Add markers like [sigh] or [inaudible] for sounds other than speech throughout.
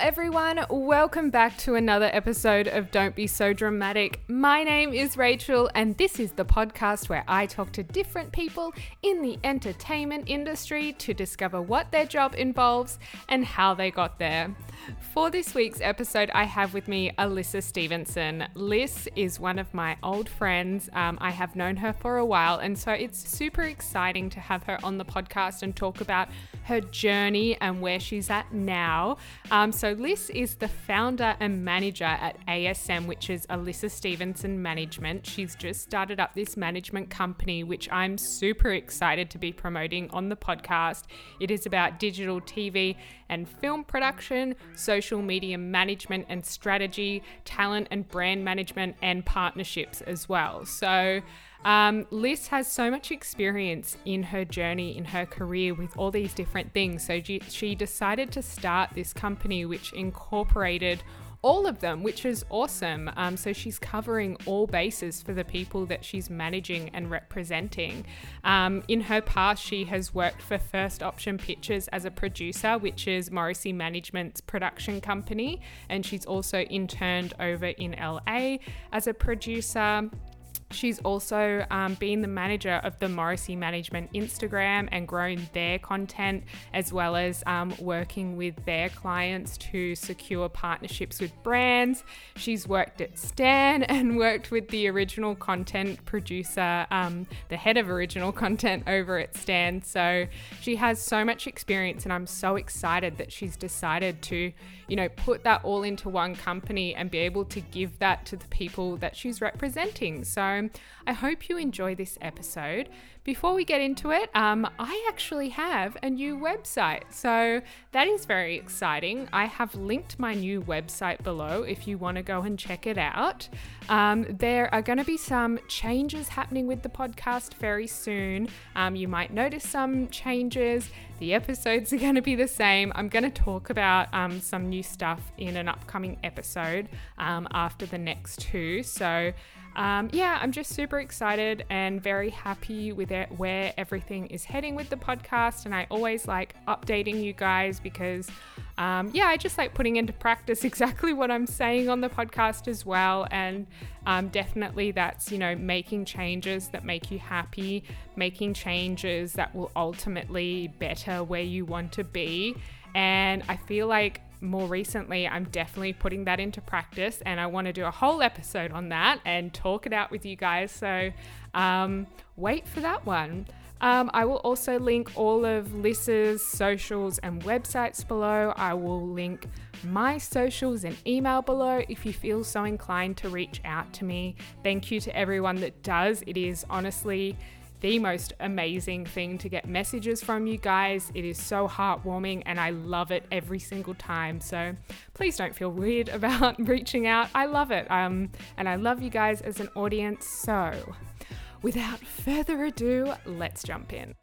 everyone. Welcome back to another episode of Don't Be So Dramatic. My name is Rachel, and this is the podcast where I talk to different people in the entertainment industry to discover what their job involves and how they got there. For this week's episode, I have with me Alyssa Stevenson. Lyss is one of my old friends. Um, I have known her for a while, and so it's super exciting to have her on the podcast and talk about her journey and where she's at now. Um, so, Lyss is the founder and manager at ASM, which is Alyssa Stevenson Management. She's just started up this management company, which I'm super excited to be promoting on the podcast. It is about digital TV and film production, social media management and strategy, talent and brand management, and partnerships as well. So, um, Lyss has so much experience in her journey, in her career with all these different things. So she, decided to start this company which incorporated all of them, which is awesome. Um, so she's covering all bases for the people that she's managing and representing. Um, in her past, she has worked for First Option Pictures as a producer, which is Morrissey Management's production company, and she's also interned over in LA as a producer. She's also um, been the manager of the Morrissey Management Instagram and grown their content, as well as um, working with their clients to secure partnerships with brands. She's worked at Stan [laughs] and worked with the original content producer, um, the head of original content over at Stan. So she has so much experience, and I'm so excited that she's decided to, you know, put that all into one company and be able to give that to the people that she's representing. So I hope you enjoy this episode. Before we get into it, um, I actually have a new website. So that is very exciting. I have linked my new website below if you want to go and check it out. Um, there are going to be some changes happening with the podcast very soon. Um, you might notice some changes. The episodes [laughs] are going to be the same. I'm going to talk about um, some new stuff in an upcoming episode um, after the next two. So, um, yeah, I'm just super excited and very happy with it, where everything is heading with the podcast. And I always like updating you guys because, um, yeah, I just like putting into practice [laughs] exactly what I'm saying on the podcast as well. And um, definitely that's, you know, making changes that make you happy, making changes that will ultimately better where you want to be. And I feel like more recently, I'm definitely putting that into practice, and I want to do a whole episode on that and talk it out with you guys. So, um, wait for that one. Um, I will also link all of Lyss's socials and websites below. I will link my socials and email below if you feel so inclined to reach out to me. Thank you to everyone that does. It is honestly the most amazing thing to get messages from you guys. It is so heartwarming and I love it every single time. So please don't feel weird [laughs] about reaching out. I love it. Um, and I love you guys as an audience. So without further ado, let's jump in.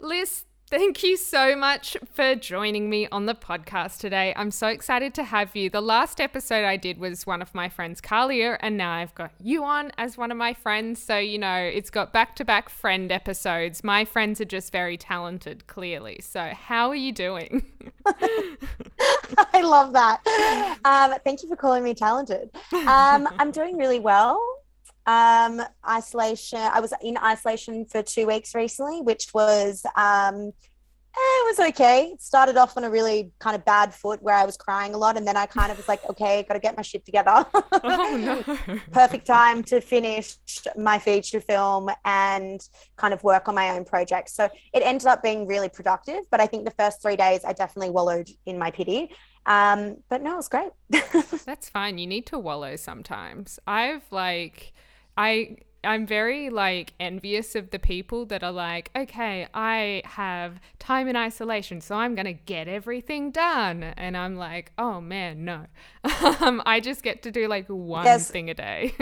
Lyss, Thank you so much for joining me on the podcast today. I'm so excited to have you. The last episode I did was one of my friends, Kalia, and now I've got you on as one of my friends. So, you know, it's got back to back friend episodes. My friends are just very talented, clearly. So, how are you doing? [laughs] I love that. Um, thank you for calling me talented. [laughs] Um, I'm doing really well. Um, isolation. I was in isolation for two weeks recently, which was um, eh, it was okay. It started off on a really kind of bad foot where I was crying a lot, and then I kind of was like, okay, got to get my shit together. [laughs] oh, no. [laughs] Perfect time to finish my feature film and kind of work on my own projects. So it ended up being really productive. But I think the first three days, I definitely wallowed in my pity. Um, but no, it was great. [laughs] That's fine. You need to wallow sometimes. I've like I I'm very like envious of the people that are like, okay, I have time in isolation, so I'm gonna get everything done, and I'm like, oh man, no, [laughs] um, I just get to do like one yes. thing a day.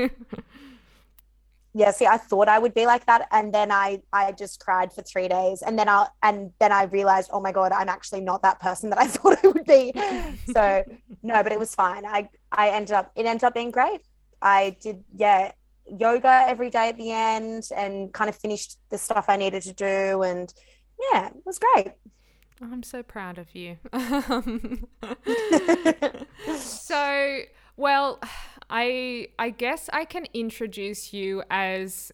yeah, see, I thought I would be like that, and then I I just cried for three days, and then I and then I realized, oh my god, I'm actually not that person that I [laughs] thought I would be. so no, but it was fine. I I ended up it ended up being great. I did yeah yoga every day at the end and kind of finished the stuff I needed to do. And yeah, it was great. I'm so proud of you. [laughs] so, well, I I guess I can introduce you as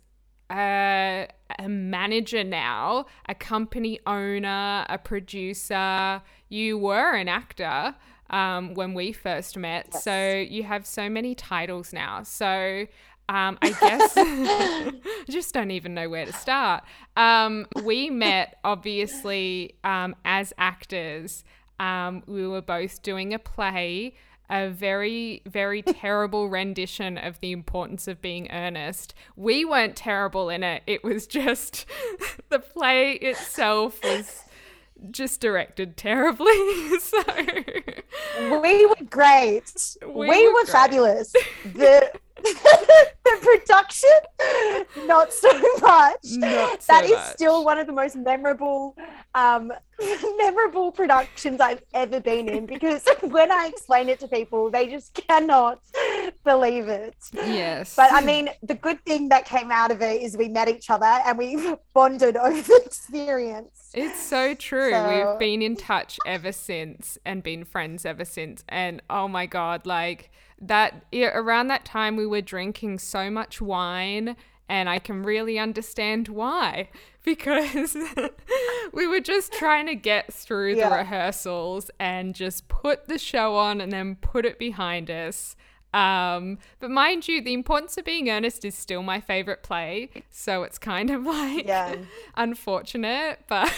a, a manager now, a company owner, a producer. You were an actor um, when we first met, yes. so you have so many titles now. So um, I guess [laughs] [laughs] I just don't even know where to start. Um, we met obviously um, as actors. Um, we were both doing a play, a very, very [laughs] terrible rendition of the importance of being earnest. We weren't terrible in it. It was just the play itself was just directed terribly. so we were great. We, we were, were great. fabulous. The [laughs] the production, not so much. Not so that is much. still one of the most memorable, um, [laughs] memorable productions I've ever been in because [laughs] when I explain it to people, they just cannot believe it. Yes. But I mean, the good thing that came out of it is we met each other and we bonded over the experience. It's so true. So... We've been in touch ever since and been friends ever since. And oh my God, like, that around that time we were drinking so much wine and I can really understand why [laughs] because [laughs] we were just trying to get through yeah. the rehearsals and just put the show on and then put it behind us. Um, but mind you, the importance of being earnest is still my favorite play, so it's kind of [laughs] like yeah. unfortunate, but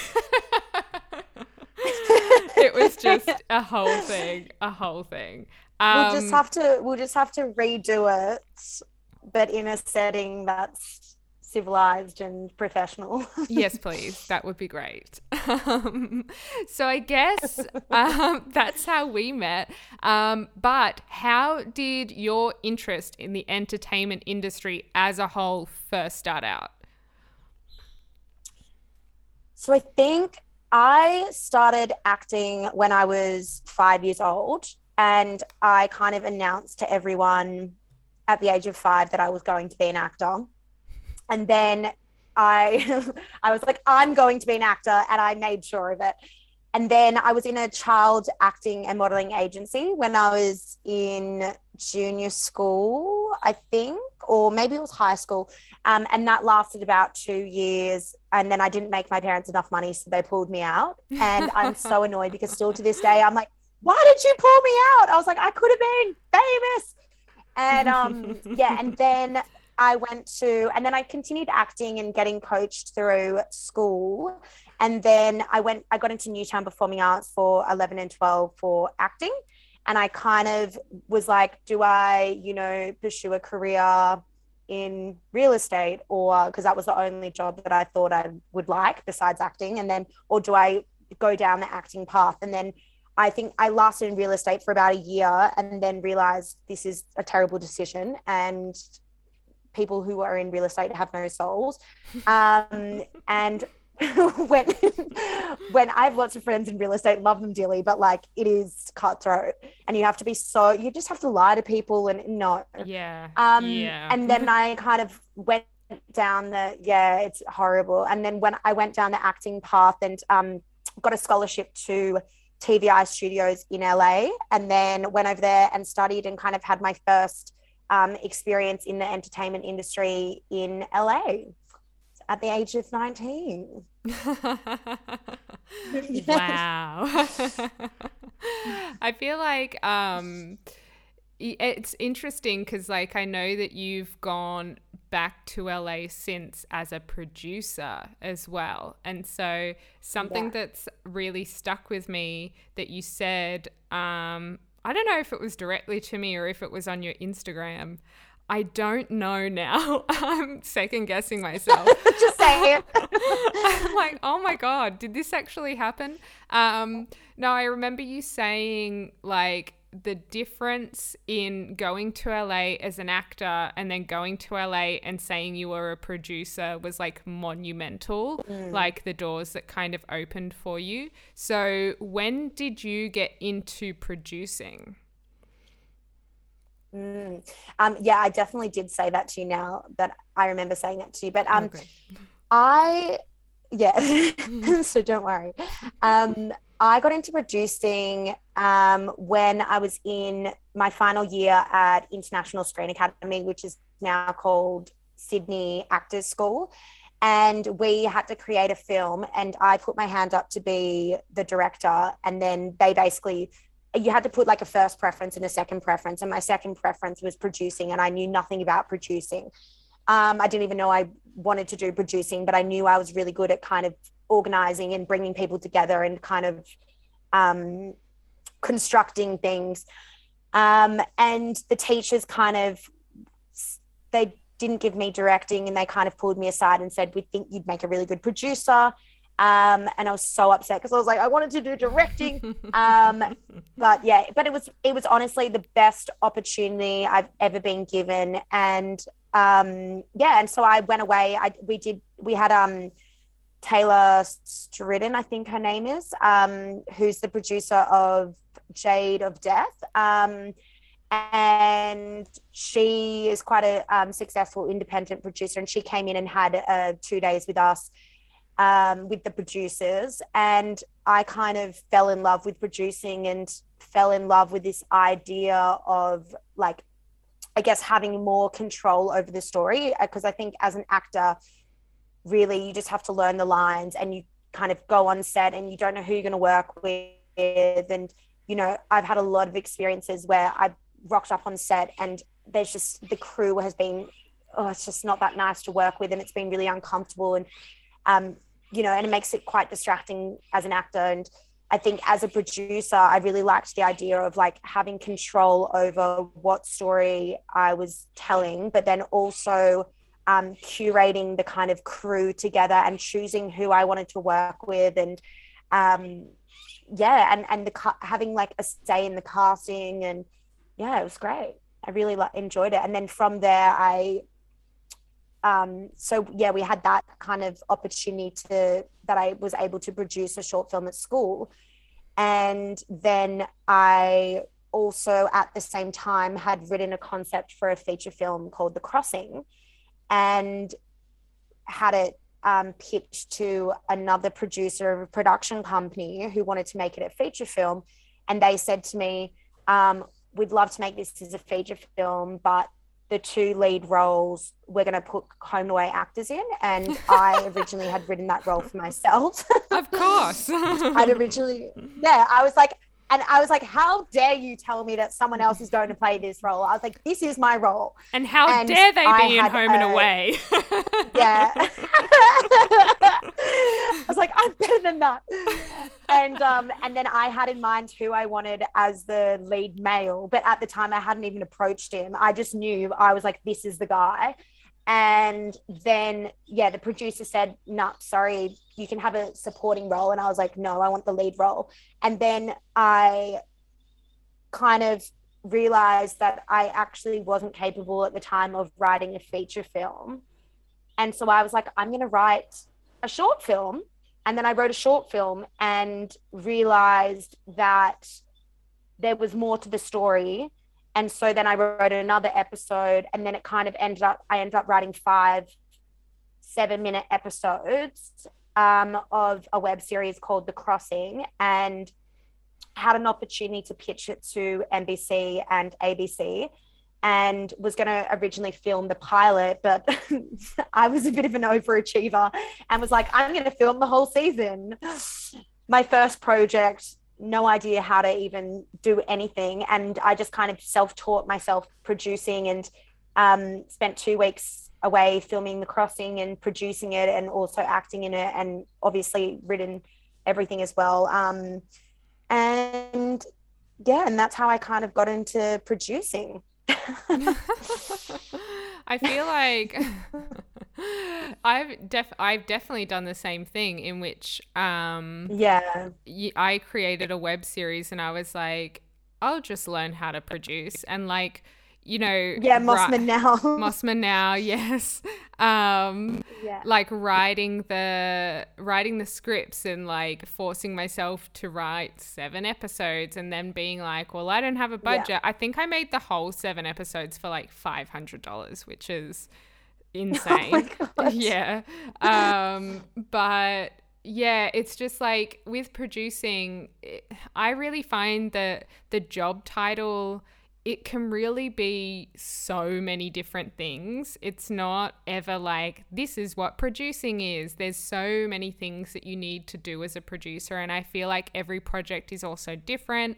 it was just a whole thing, a whole thing. Um, we'll just um, have to we'll just have to redo it, but in a setting that's civilized and professional. [laughs] yes, please. That would be great. Um, so I guess um, [laughs] that's how we met. Um, but how did your interest in the entertainment industry as a whole first start out? So I think I started acting when I was five years old. And I kind of announced to everyone at the age of five that I was going to be an actor. And then I [laughs] I was like, I'm going to be an actor, and I made sure of it. And then I was in a child acting and modeling agency when I was in junior school, I think, or maybe it was high school. Um, and that lasted about two years. And then I didn't make my parents enough money, so they pulled me out. And I'm so [laughs] annoyed because still to this day, I'm like, why did you pull me out? I was like, I could have been famous. And um, [laughs] yeah, and then I went to, and then I continued acting and getting coached through school. And then I went, I got into Newtown Performing Arts for 11 and 12 for acting. And I kind of was like, do I, you know, pursue a career in real estate or because that was the only job that I thought I would like besides acting? And then, or do I go down the acting path? And then I think I lasted in real estate for about a year and then realized this is a terrible decision and people who are in real estate have no souls. [laughs] Um, and [laughs] when when I have lots of friends in real estate, love them dearly, but like it is cutthroat, and you have to be so you just have to lie to people and no, yeah, um, yeah. And then I kind of went down the yeah, it's horrible. And then when I went down the acting path and um, got a scholarship to TVI studios in LA and then went over there and studied and kind of had my first um, experience in the entertainment industry in LA at the age of 19. [laughs] wow. [laughs] I feel like um, it's interesting because, like, I know that you've gone back to LA since as a producer as well. And so something yeah. that's really stuck with me that you said, um, I don't know if it was directly to me or if it was on your Instagram. I don't know now. [laughs] I'm second guessing myself. [laughs] Just saying. [laughs] I'm like, oh my God, did this actually happen? Um, no, I remember you saying, like, the difference in going to LA as an actor and then going to LA and saying you were a producer was like monumental, mm. like the doors that kind of opened for you. So, when did you get into producing? Mm. Um, yeah, I definitely did say that to you now that I remember saying that to you. But um, okay. I yeah, [laughs] so don't worry. Um, I got into producing um, when I was in my final year at International Screen Academy, which is now called Sydney Actors School. And we had to create a film, and I put my hand up to be the director. And then they basically, you had to put like a first preference and a second preference. And my second preference was producing, and I knew nothing about producing. Um, I didn't even know I wanted to do producing, but I knew I was really good at kind of organizing and bringing people together and kind of um, constructing things. Um, and the teachers kind of they didn't give me directing and they kind of pulled me aside and said, We think you'd make a really good producer. Um, and I was so upset because I was like, I wanted to do directing. [laughs] Um, but yeah, but it was it was honestly the best opportunity I've ever been given. And um, yeah, and so I went away. I we did we had um Taylor Stridden, I think her name is, um, who's the producer of Jade of Death. Um, and she is quite a um, successful independent producer. And she came in and had uh, two days with us um, with the producers. And I kind of fell in love with producing and fell in love with this idea of like, I guess, having more control over the story. Because I think as an actor, really, you just have to learn the lines and you kind of go on set and you don't know who you're going to work with. And, you know, I've had a lot of experiences where I've rocked up on set and there's just the crew has been oh it's just not that nice to work with and it's been really uncomfortable and um you know and it makes it quite distracting as an actor and I think as a producer, I really liked the idea of like having control over what story I was telling, but then also um, curating the kind of crew together and choosing who I wanted to work with, and um, yeah, and and the having like a say in the casting and yeah, it was great. I really enjoyed it. And then from there, I, um, so yeah, we had that kind of opportunity to that I was able to produce a short film at school, and then I also at the same time had written a concept for a feature film called The Crossing, and had it um, pitched to another producer of a production company who wanted to make it a feature film, and they said to me. Um, we'd love to make this as a feature film, but the two lead roles we're going to put home away actors in. And [laughs] i originally had written that role for myself. Of course. [laughs] I'd originally yeah i was like and I was like, how dare you tell me that someone else is going to play this role? I was like, this is my role. And how and dare they I be in Home a, and Away? [laughs] yeah. [laughs] I was like, I'm better than that. And um, and then I had in mind who I wanted as the lead male, but at the time I hadn't even approached him. I just knew I was like, this is the guy. And then, yeah, the producer said, no, sorry, you can have a supporting role. And I was like, no, I want the lead role. And then I kind of realized that I actually wasn't capable at the time of writing a feature film. And so I was like, I'm going to write a short film. And then I wrote a short film and realized that there was more to the story and so then I wrote another episode, and then it kind of ended up, I ended up writing five seven minute episodes um, of a web series called The Crossing and had an opportunity to pitch it to NBC and ABC and was going to originally film the pilot, but [laughs] I was a bit of an overachiever and was like, I'm going to film the whole season. [gasps] My first project no idea how to even do anything. And I just kind of self taught myself producing and um, spent two weeks away filming The Crossing and producing it and also acting in it and obviously written everything as well. Um, and yeah, and that's how I kind of got into producing. [laughs] I feel like [laughs] I've def I've definitely done the same thing in which um yeah I created a web series and I was like I'll just learn how to produce and like you know yeah mossman [laughs] now mossman now yes um yeah. like writing the writing the scripts and like forcing myself to write seven episodes and then being like well i don't have a budget yeah. i think i made the whole seven episodes for like $500 which is [laughs] insane. Oh [laughs] yeah. Um, but yeah, it's just like with producing, I really find that the job title it can really be so many different things. It's not ever like, this is what producing is. There's so many things that you need to do as a producer. And I feel like every project is also different.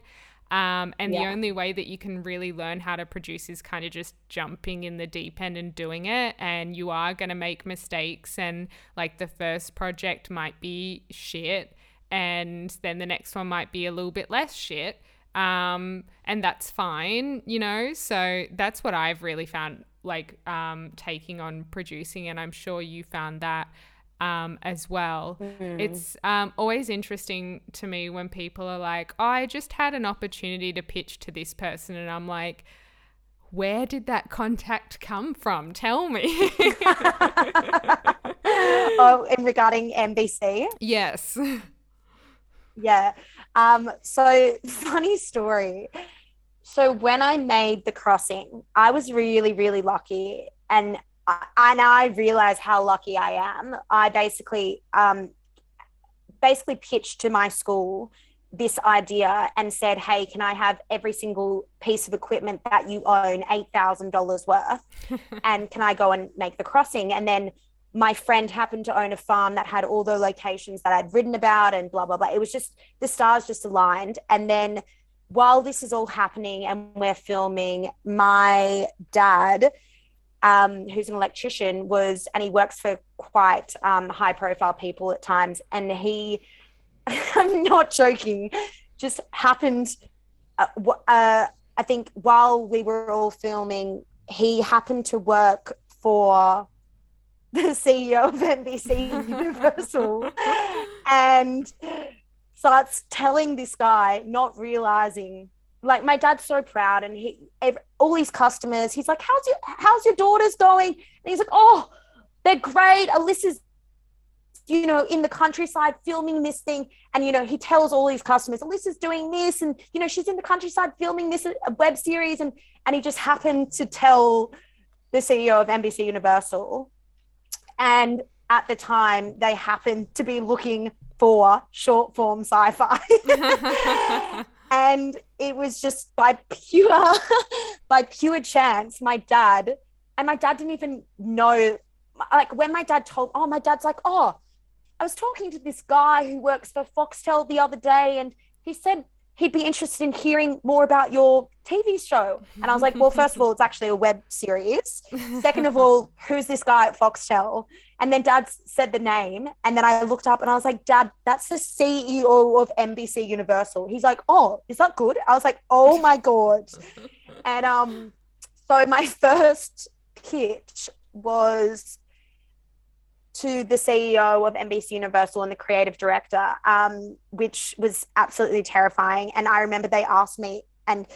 Um, and yeah. the only way that you can really learn how to produce is kind of just jumping in the deep end and doing it. And you are going to make mistakes. And like the first project might be shit. And then the next one might be a little bit less shit. Um, and that's fine, you know? So that's what I've really found like um, taking on producing. And I'm sure you found that um, as well. Mm. It's um, always interesting to me when people are like, oh, I just had an opportunity to pitch to this person. And I'm like, where did that contact come from? Tell me. [laughs] oh, and regarding NBC? [laughs] Yes. Yeah. Um, so, [laughs] funny story. So, when I made the crossing, I was really, really lucky. And and I realize how lucky I am. I basically um, basically pitched to my school this idea and said, "Hey, can I have every single piece of equipment that you own, eight thousand dollars worth, [laughs] and can I go and make the crossing?" And then my friend happened to own a farm that had all the locations that I'd written about, and blah blah blah. It was just the stars just aligned, and then. While this is all happening and we're filming, my dad um, who's an electrician, was, and he works for quite um, high profile people at times. And he, [laughs] I'm not joking, just happened, uh, uh, I think while we were all filming, he happened to work for the CEO of NBC Universal. And starts telling this guy, not realizing like my dad's so proud and he all his customers he's like how's your how's your daughters going? And he's like oh they're great. Alyssa's you know in the countryside filming this thing. And you know he tells all his customers alyssa's doing this and you know she's in the countryside filming this uh, web series and and he just happened to tell the ceo of nbc universal and at the time they happened to be looking for short form sci-fi. [laughs] And it was just by pure [laughs] by pure chance my dad and my dad didn't even know like when my dad told oh my dad's like oh i was talking to this guy who works for foxtel the other day and he said he'd be interested in hearing more about your tv show and i was like well first of all it's actually a web series [laughs] second of all who's this guy at foxtel and then dad said the name. And then I looked up and I was like, Dad, that's the CEO of NBC Universal. He's like, Oh, is that good? I was like, Oh my God. [laughs] and um, so my [laughs] first pitch was to the CEO of NBC Universal and the creative director, um, which was absolutely terrifying. And I remember they asked me, and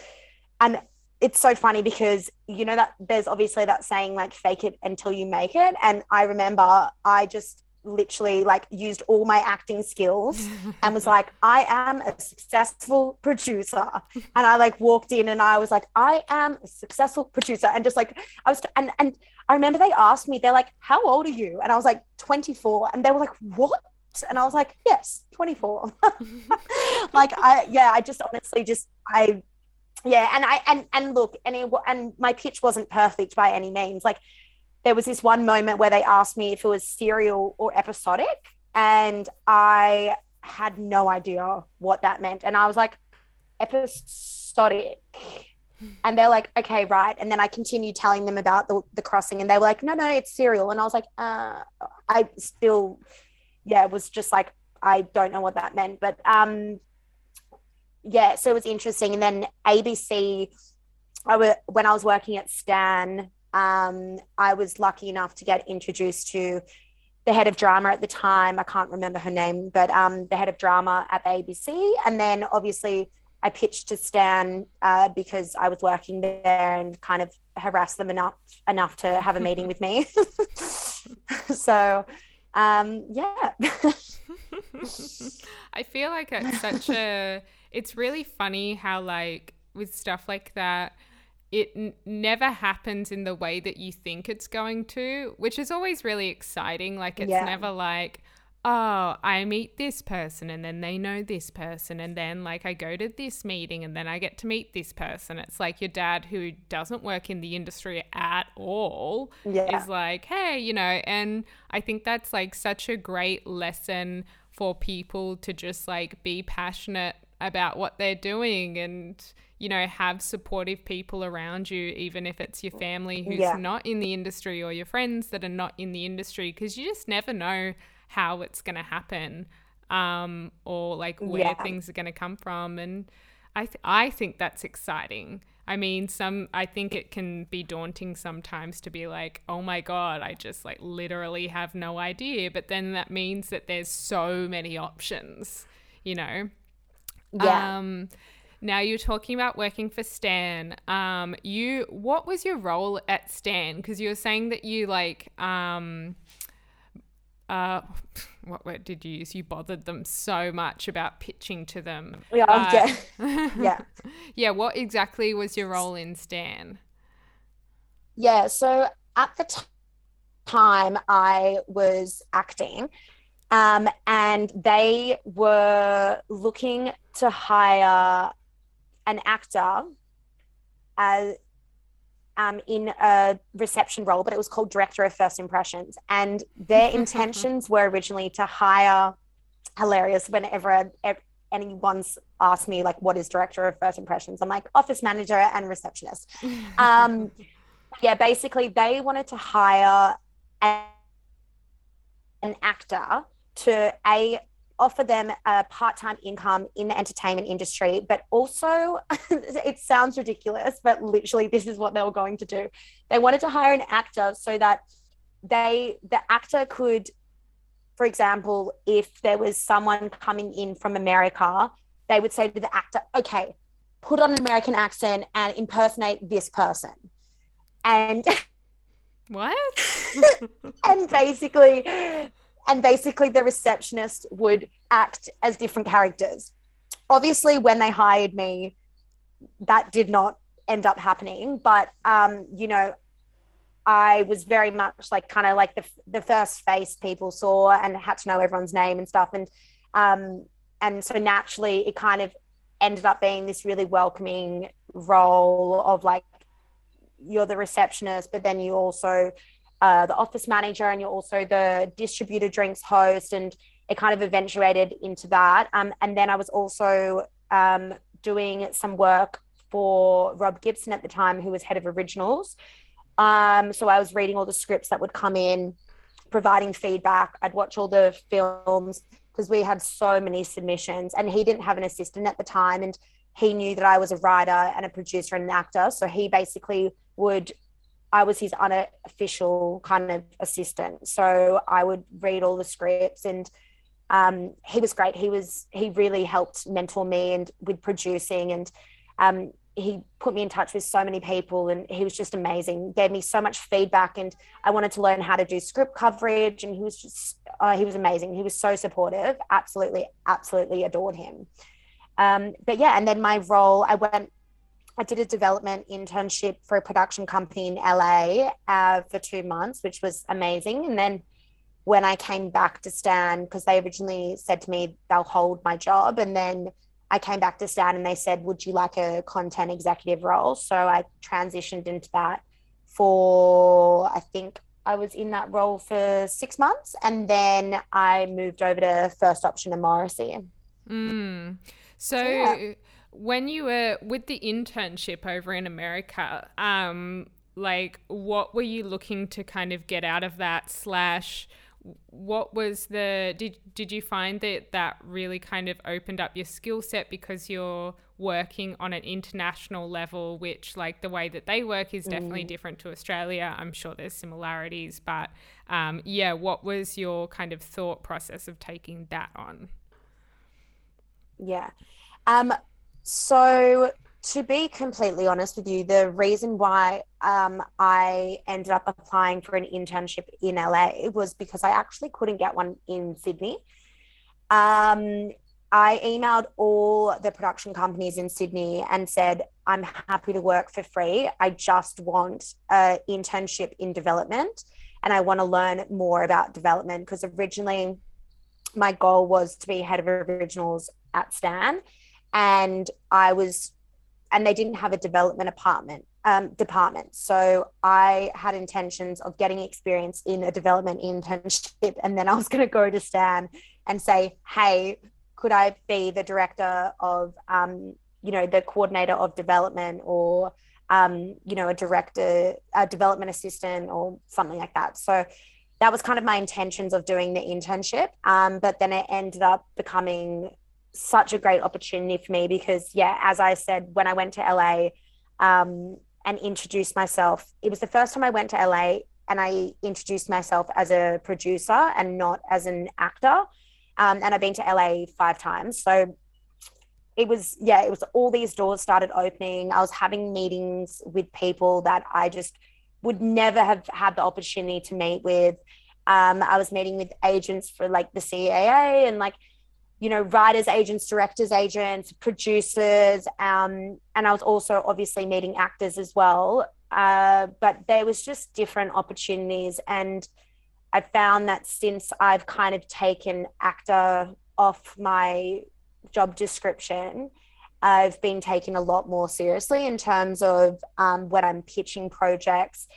and it's so funny because you know that there's obviously that saying like fake it until you make it and i remember i just literally like used all my acting skills and was like [laughs] i am a successful producer. And i like walked in and i was like i am a successful producer. And just like i was and and i remember they asked me they're like how old are you? And i was like 24 and they were like what? And i was like yes 24 [laughs] like i yeah i just honestly just i yeah and i and and look and it, and my pitch wasn't perfect by any means. Like there was this one moment where they asked me if it was serial or episodic and i had no idea what that meant. And i was like episodic. And they're like okay right. And then i continued telling them about the, the crossing and they were like no no it's serial. And i was like uh i still yeah it was just like i don't know what that meant. But um yeah, so it was interesting. And then ABC, I was, when I was working at Stan, um, I was lucky enough to get introduced to the head of drama at the time. I can't remember her name, but um, the head of drama at the ABC. And then obviously I pitched to Stan uh, because I was working there and kind of harassed them enough enough to have a meeting with me. [laughs] so um, yeah. [laughs] I feel like it's such a it's really funny how like with stuff like that it n- never happens in the way that you think it's going to, which is always really exciting. Like it's Yeah. never like, oh, I meet this person and then they know this person and then like I go to this meeting and then I get to meet this person. It's like your dad who doesn't work in the industry at all Yeah. is like, hey, you know, and I think that's like such a great lesson for people to just like be passionate about what they're doing and you know have supportive people around you even if it's your family who's Yeah. not in the industry or your friends that are not in the industry because you just never know how it's going to happen um or like where Yeah. things are going to come from and I th- I think that's exciting. I mean, some I think it can be daunting sometimes to be like, "Oh my god, I just like literally have no idea." But then that means that there's so many options, you know. Yeah. Um now you're talking about working for Stan. Um you what was your role at Stan because you were saying that you like um uh [laughs] what word did you use? You bothered them so much about pitching to them. yeah. Uh, yeah. [laughs] yeah. yeah, what exactly was your role in Stan? Yeah. So at the t- time, I was acting, um, and they were looking to hire an actor as um, in a reception role, but it was called director of first impressions. And their [laughs] intentions were originally to hire hilarious whenever anyone's asked me like what is director of first impressions i'm like office manager and receptionist [laughs] um yeah basically they wanted to hire an actor to a offer them a part-time income in the entertainment industry but also [laughs] it sounds ridiculous but literally this is what they were going to do they wanted to hire an actor so that they the actor could for example if there was someone coming in from america they would say to the actor okay put on an american accent and impersonate this person and What? [laughs] and basically and basically the receptionist would act as different characters. Obviously when they hired me that did not end up happening. But um you know i was very much like kind of like the, the first face people saw and had to know everyone's name and stuff. And um and so naturally it kind of ended up being this really welcoming role of like you're the receptionist but then you also uh, the office manager and you're also the distributor drinks host and it kind of eventuated into that. Um, and then i was also um, doing some work for rob gibson at the time who was head of originals. Um, so i was reading all the scripts that would come in providing feedback. I'd watch all the films because we had so many submissions and he didn't have an assistant at the time and he knew that i was a writer and a producer and an actor. So he basically would I was his unofficial kind of assistant. So I would read all the scripts and um, he was great. He was he really helped mentor me and with producing and um, he put me in touch with so many people and he was just amazing. Gave me so much feedback and I wanted to learn how to do script coverage and he was just uh, he was amazing. He was so supportive. Absolutely, absolutely adored him. Um, but yeah, and then my role, I went I did a development internship for a production company in LA uh, for two months, which was amazing. And then when I came back to Stan, because they originally said to me they'll hold my job, and then I came back to Stan and they said, "Would you like a content executive role?" So I transitioned into that for I think I was in that role for six months, and then I moved over to First Option and Morrissey. Mm. So Yeah. When you were with the internship over in America, um, like what were you looking to kind of get out of that slash what was the did did you find that that really kind of opened up your skill set because you're working on an international level which like the way that they work is definitely different to Australia. I'm sure there's similarities but um, yeah what was your kind of thought process of taking that on? Yeah. Um, so to be completely honest with you, the reason why um, I ended up applying for an internship in LA was because I actually couldn't get one in Sydney. Um, I emailed all the production companies in Sydney and said, I'm happy to work for free. I just want an internship in development and I want to learn more about development because originally my goal was to be head of originals at Stan. And I was, and they didn't have a development apartment um, department. So I had intentions of getting experience in a development internship. And then I was going to go to Stan and say, hey, could I be the director of, um, you know, the coordinator of development or, um, you know, a director, a development assistant or something like that. So that was kind of my intentions of doing the internship. Um, but then it ended up becoming such a great opportunity for me because, yeah, as I said, when I went to LA um, and introduced myself, it was the first time I went to LA and I introduced myself as a producer and not as an actor. Um, and I've been to LA five times. So it was, yeah, it was all these doors started opening. I was having meetings with people that I just would never have had the opportunity to meet with. Um, I was meeting with agents for like the CAA and like, you know, writers, agents, directors, agents, producers. Um, and I was also obviously meeting actors as well. Uh, but there was just different opportunities. And I found that since I've kind of taken actor off my job description, I've been taken a lot more seriously in terms of um, when I'm pitching projects.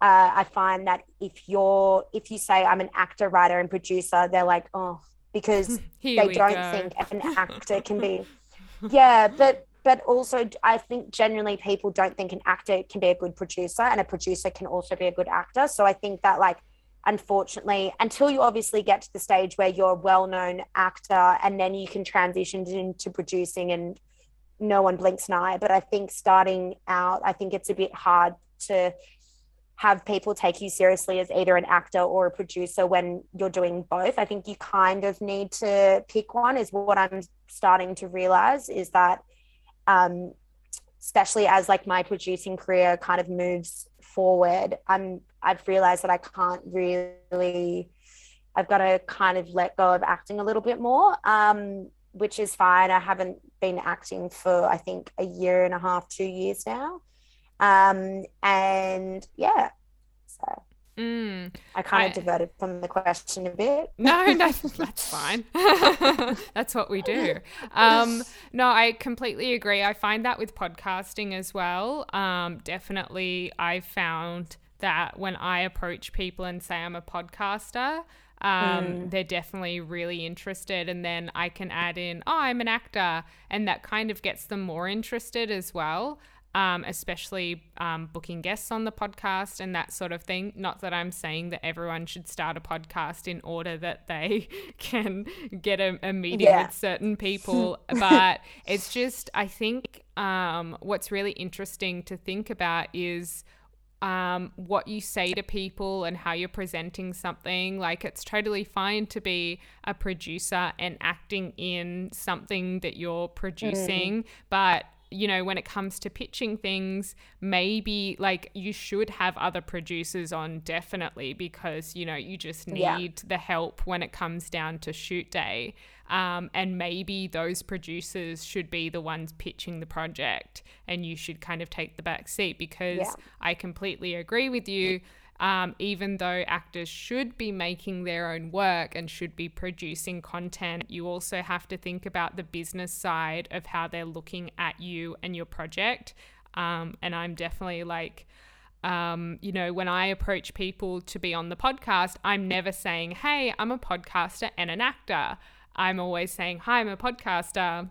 Uh, I find that if you're if you say I'm an actor, writer, and producer, they're like, oh, because [laughs] they don't go. think an [laughs] actor can be. Yeah, but but also I think generally people don't think an actor can be a good producer, and a producer can also be a good actor. So I think that like unfortunately, until you obviously get to the stage where you're a well known actor and then you can transition into producing and no one blinks an eye. But I think starting out, I think it's a bit hard to have people take you seriously as either an actor or a producer when you're doing both. I think you kind of need to pick one, is what I'm starting to realize is that. Um, especially as like my producing career kind of moves forward i'm i've realized that i can't really i've got to kind of let go of acting a little bit more um, which is fine i haven't been acting for i think a year and a half two years now um, and yeah so Mm, I kind of diverted from the question a bit. No, no, [laughs] that's fine. [laughs] that's what we do. Um, no, I completely agree. I find that with podcasting as well. Um, definitely, I found that when I approach people and say I'm a podcaster, um, mm. they're definitely really interested. And then I can add in, oh, I'm an actor. And that kind of gets them more interested as well um, especially um, booking guests on the podcast and that sort of thing. Not that I'm saying that everyone should start a podcast in order that they [laughs] can get a, a meeting yeah. with certain [laughs] people, but it's just, I think um, what's really interesting to think about is. Um, what you say to people and how you're presenting something. Like, it's totally fine to be a producer and acting in something that you're producing, mm. but you know, when it comes to pitching things, maybe like you should have other producers on definitely because, you know, you just need yeah. the help when it comes down to shoot day. Um, and maybe those producers should be the ones pitching the project and you should kind of take the back seat because yeah. I completely agree with you um, even though actors should be making their own work and should be producing content, you also have to think about the business side of how they're looking at you and your project. Um, and I'm definitely like, um, you know, when I approach people to be on the podcast, I'm never saying, hey, I'm a podcaster and an actor. I'm always saying, hi, I'm a podcaster.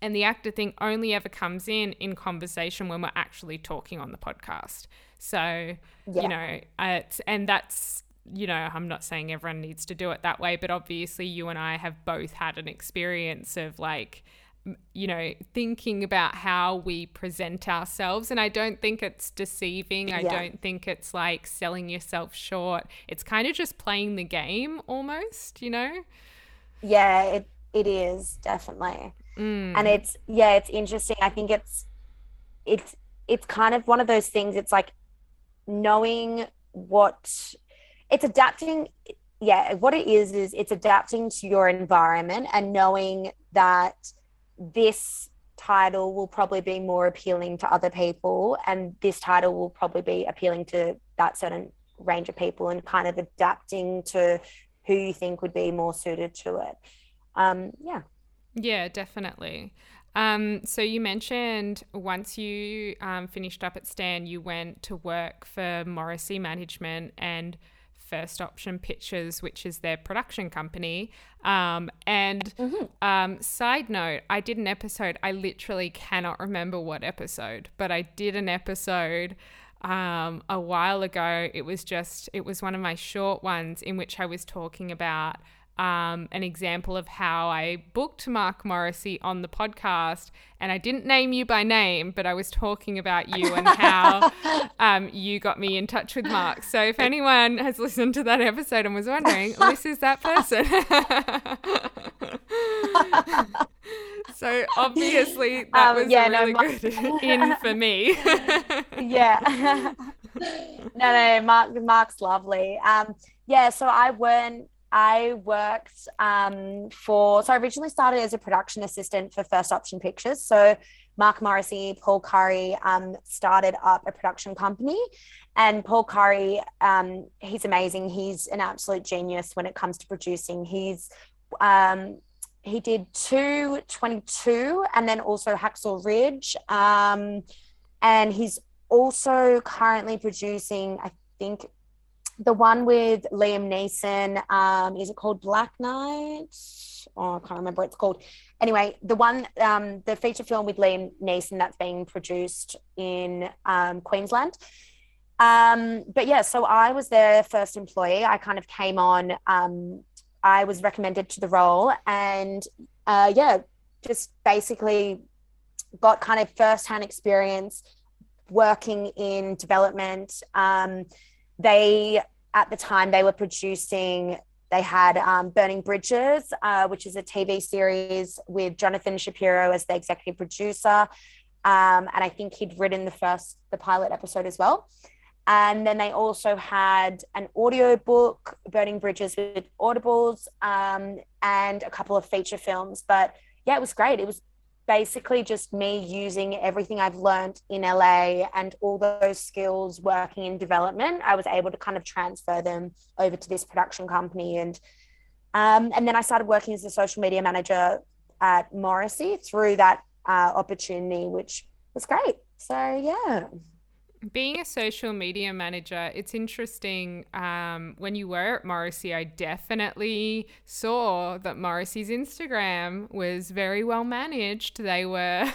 And the actor thing only ever comes in in conversation when we're actually talking on the podcast. So, yeah. you know, it's, and that's, you know, I'm not saying everyone needs to do it that way, but obviously you and I have both had an experience of like, you know, thinking about how we present ourselves. And I don't think it's deceiving. I yeah. don't think it's like selling yourself short. It's kind of just playing the game almost, you know? Yeah, it, it is definitely. Mm. And it's, yeah, it's interesting. I think it's, it's, it's kind of one of those things. It's like knowing what it's adapting yeah what it is is it's adapting to your environment and knowing that this title will probably be more appealing to other people and this title will probably be appealing to that certain range of people and kind of adapting to who you think would be more suited to it. Um, yeah. Yeah definitely um, so you mentioned once you um, finished up at Stan, you went to work for Morrissey Management and First Option Pictures, which is their production company. Um, and mm-hmm. um, side note, I did an episode. I literally cannot remember what episode, but I did an episode um, a while ago. It was just, it was one of my short ones in which I was talking about um, an example of how I booked Mark Morrissey on the podcast. And I didn't name you by name, but I was talking about you and how [laughs] um, you got me in touch with Mark. So if anyone has listened to that episode and was wondering, [laughs] this is that person. [laughs] so obviously that um, was yeah, really no, Mark- good in for me. yeah. no, no, Mark. Mark's lovely. Um, yeah. So I went I worked um, for, so I originally started as a production assistant for First Option Pictures. So Mark Morrissey, Paul Currie um, started up a production company. And Paul Currie, um, he's amazing. He's an absolute genius when it comes to producing. He's, um, he did 222 and then also Hacksaw Ridge. Um, and he's also currently producing, I think, the one with Liam Neeson, um, is it called Black Knight? Oh, I can't remember what it's called. Anyway, the one, um, the feature film with Liam Neeson that's being produced in um, Queensland. Um, but yeah, so I was their first employee. I kind of came on, um, I was recommended to the role, and uh, yeah, just basically got kind of first-hand experience working in development. Um, they at the time they were producing they had um, burning bridges uh, which is a tv series with jonathan shapiro as the executive producer. Um, and i think he'd written the first the pilot episode as well. And then they also had an audio book burning bridges with audibles um, and a couple of feature films. But yeah it was great. It was basically just me using everything I've learned in LA and all those skills working in development. I was able to kind of transfer them over to this production company. And um, and then I started working as a social media manager at Morrissey through that uh, opportunity, which was great. So yeah being a social media manager, it's interesting. Um, when you were at Morrissey, I definitely saw that Morrissey's Instagram was very well managed. They were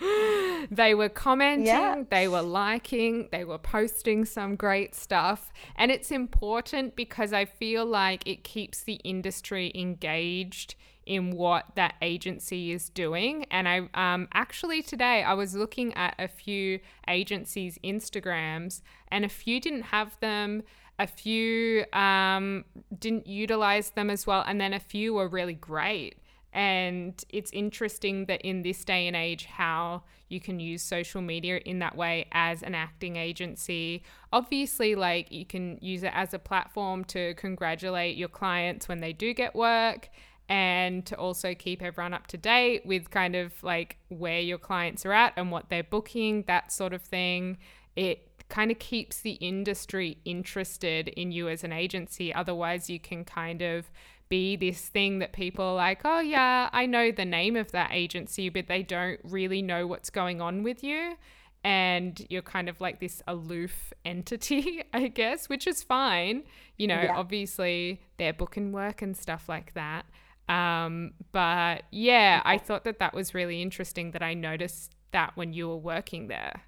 [laughs] they were commenting, yeah. they were liking, they were posting some great stuff, and it's important because I feel like it keeps the industry engaged in what that agency is doing. And I um, actually today I was looking at a few agencies' Instagrams, and a few didn't have them. A few um, didn't utilize them as well, and then a few were really great. And it's interesting that in this day and age, how you can use social media in that way as an acting agency. Obviously, like you can use it as a platform to congratulate your clients when they do get work and to also keep everyone up to date with kind of like where your clients are at and what they're booking, that sort of thing. It kind of keeps the industry interested in you as an agency. Otherwise, you can kind of be this thing that people are like, oh, yeah, I know the name of that agency, but they don't really know what's going on with you. And you're kind of like this aloof [laughs] entity, I guess, which is fine. You know, yeah. obviously they're booking work and stuff like that. Um, but yeah, I thought that that was really interesting that I noticed that when you were working there.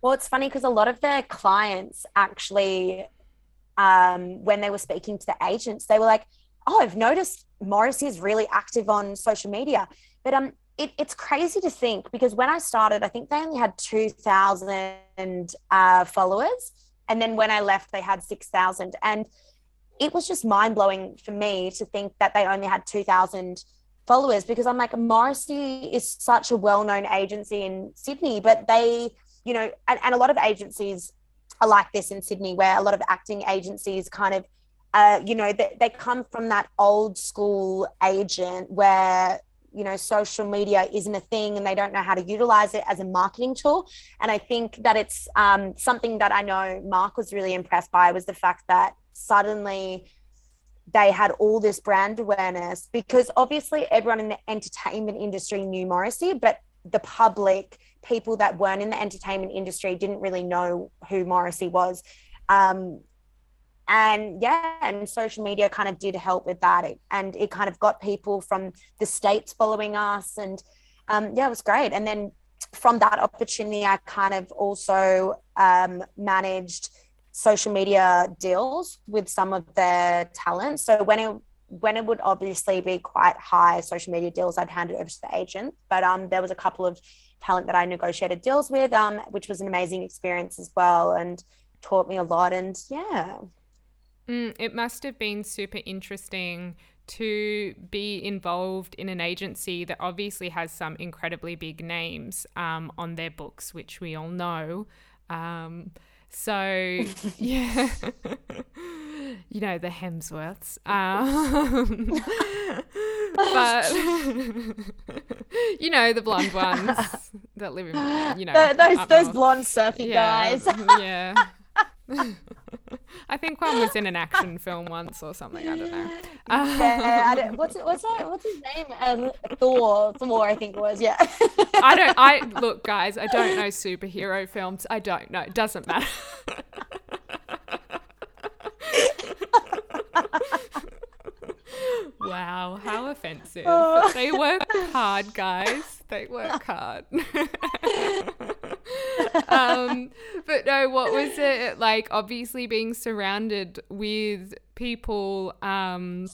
Well, it's funny because a lot of their clients actually, um, when they were speaking to the agents, they were like, "Oh, I've noticed Morrissey is really active on social media." But um, it, it's crazy to think because when I started, I think they only had two thousand uh, followers, and then when I left, they had six thousand. And it was just mind blowing for me to think that they only had 2,000 followers because I'm like, Morrissey is such a well known agency in Sydney, but they, you know, and, and, a lot of agencies are like this in Sydney, where a lot of acting agencies kind of uh, you know, they, they come from that old school agent where you know social media isn't a thing and they don't know how to utilize it as a marketing tool. And i think that it's um, something that i know mark was really impressed by was the fact that suddenly they had all this brand awareness because obviously everyone in the entertainment industry knew morrissey but the public people that weren't in the entertainment industry didn't really know who morrissey was. Um, and yeah and social media kind of did help with that. It, and it kind of got people from the states following us and um, yeah it was great. And then from that opportunity i kind of also um, managed social media deals with some of their talent. So when it when it would obviously be quite high social media deals i'd hand it over to the agent. But um, there was a couple of talent that i negotiated deals with um, which was an amazing experience as well and taught me a lot and yeah. Mm, it must have been super interesting to be involved in an agency that obviously has some incredibly big names um, on their books, which we all know. Um, so, [laughs] yeah, [laughs] you know, the Hemsworths. Um, [laughs] but, you know, the blonde ones that live in, you know, the, those, those blonde surfing yeah, guys. yeah. I think one was in an action film once or something. I don't know. yeah, don't, what's what's that, what's his name? Um, Thor. Thor, I think it was. Yeah. I don't. I [laughs] look, guys. I don't know superhero films. I don't know. It doesn't matter. [laughs] wow, how offensive! Oh. They work hard, guys. They work hard. [laughs] um, but no, what was it like? Obviously, being surrounded with people um,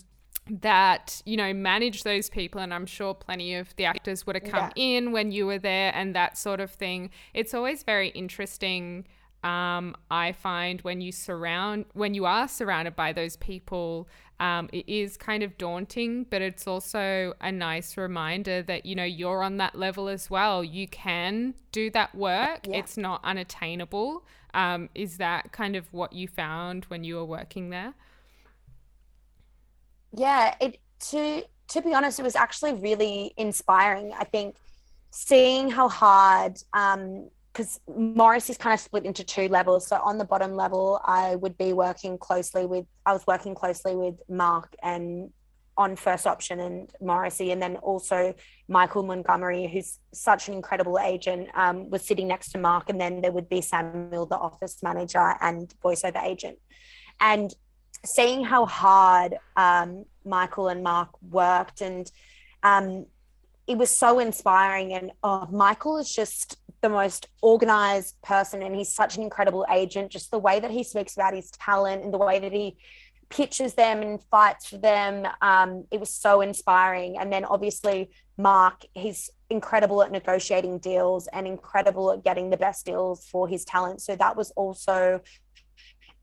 that you know manage those people, and I'm sure plenty of the actors would have come Yeah. in when you were there, and that sort of thing. It's always very interesting. Um, I find when you surround when you are surrounded by those people, um, it is kind of daunting, but it's also a nice reminder that you know you're on that level as well. You can do that work. Yeah. It's not unattainable. Um, is that kind of what you found when you were working there? yeah it to to be honest it was actually really inspiring i think seeing how hard um because morris is kind of split into two levels so on the bottom level i would be working closely with i was working closely with mark and on first option and morrissey and then also michael montgomery who's such an incredible agent um, was sitting next to mark and then there would be samuel the office manager and voiceover agent and seeing how hard um, Michael and Mark worked, and um, it was so inspiring. And oh, Michael is just the most organized person, and he's such an incredible agent. Just the way that he speaks about his talent and the way that he pitches them and fights for them, um, it was so inspiring. And then obviously Mark, he's incredible at negotiating deals and incredible at getting the best deals for his talent. So that was also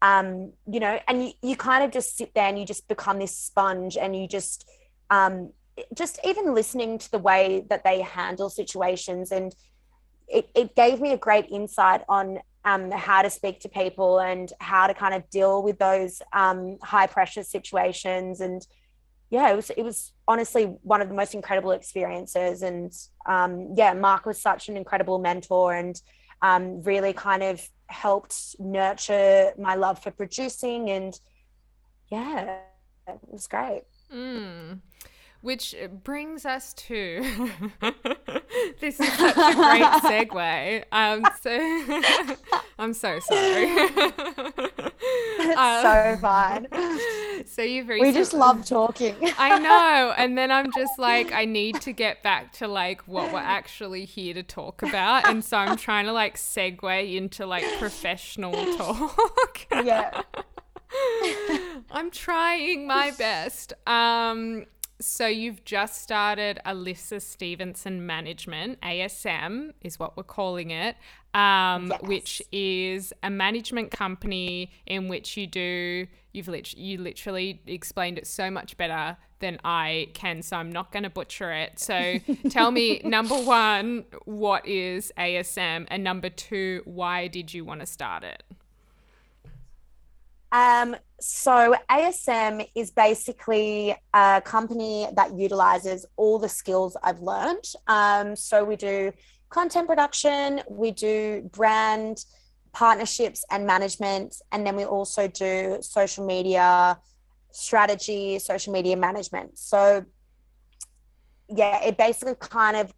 um, you know, and you, you kind of just sit there and you just become this sponge and you just, um, just even listening to the way that they handle situations and it, it gave me a great insight on um, how to speak to people and how to kind of deal with those um, high pressure situations. And yeah it was it was honestly one of the most incredible experiences. And um, yeah mark was such an incredible mentor and um, really kind of helped nurture my love for producing. And yeah it was great. Mm. Which brings us to [laughs] this is such a great segue. Um, so [laughs] I'm so sorry. it's Um, so fine so you've we just love talking [laughs] I know. And then I'm just like, I need to get back to like what we're actually here to talk about. And so I'm trying to like segue into like professional talk. yeah I'm trying my best. Um, so you've just started Alyssa Stevenson Management, ASM is what we're calling it, um, Yes. which is a management company in which you do. You've lit- you literally explained it so much better than I can, so I'm not going to butcher it. So [laughs] tell me, number one, what is ASM, and number two, why did you want to start it? Um, so ASM is basically a company that utilizes all the skills I've learned. Um, so we do content production, we do brand partnerships and management, and then we also do social media strategy, social media management. So yeah, it basically kind of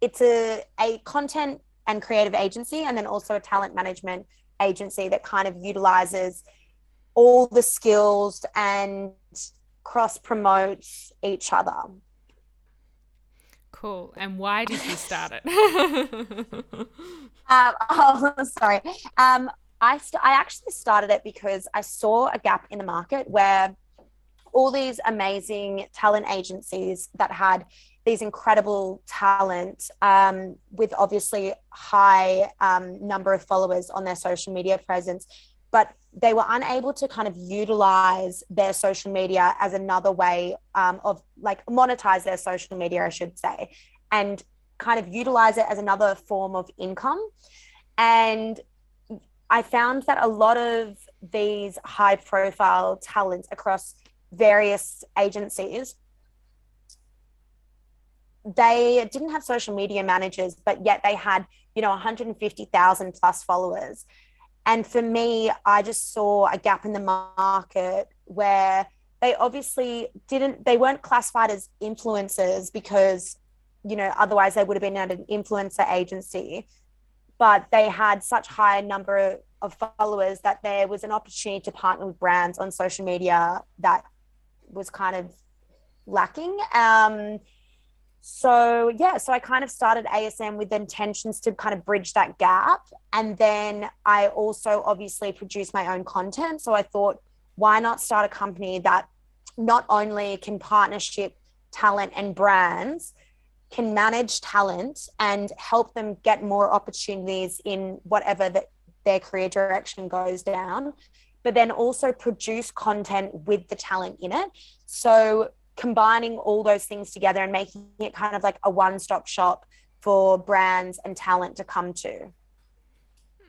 it's a a content and creative agency, and then also a talent management agency that kind of utilizes all the skills and cross promotes each other. Cool. And why did you start it? um, [laughs] oh, [laughs] sorry. Um, I, st- I actually started it because I saw a gap in the market where all these amazing talent agencies that had these incredible talent um, with obviously high um, number of followers on their social media presence but they were unable to kind of utilize their social media as another way um, of like monetize their social media, I should say, and kind of utilize it as another form of income. And I found that a lot of these high profile talents across various agencies they didn't have social media managers but yet they had you know 150,000 plus followers and for me, I just saw a gap in the market where they obviously didn't, they weren't classified as influencers because, you know, otherwise they would have been at an influencer agency. But they had such high number of followers that there was an opportunity to partner with brands on social media that was kind of lacking. Um, so yeah so i kind of started asm with intentions to kind of bridge that gap. And then i also obviously produce my own content. So i thought why not start a company that not only can partnership talent and brands can manage talent and help them get more opportunities in whatever the, their career direction goes down but then also produce content with the talent in it. So combining all those things together and making it kind of like a one stop shop for brands and talent to come to.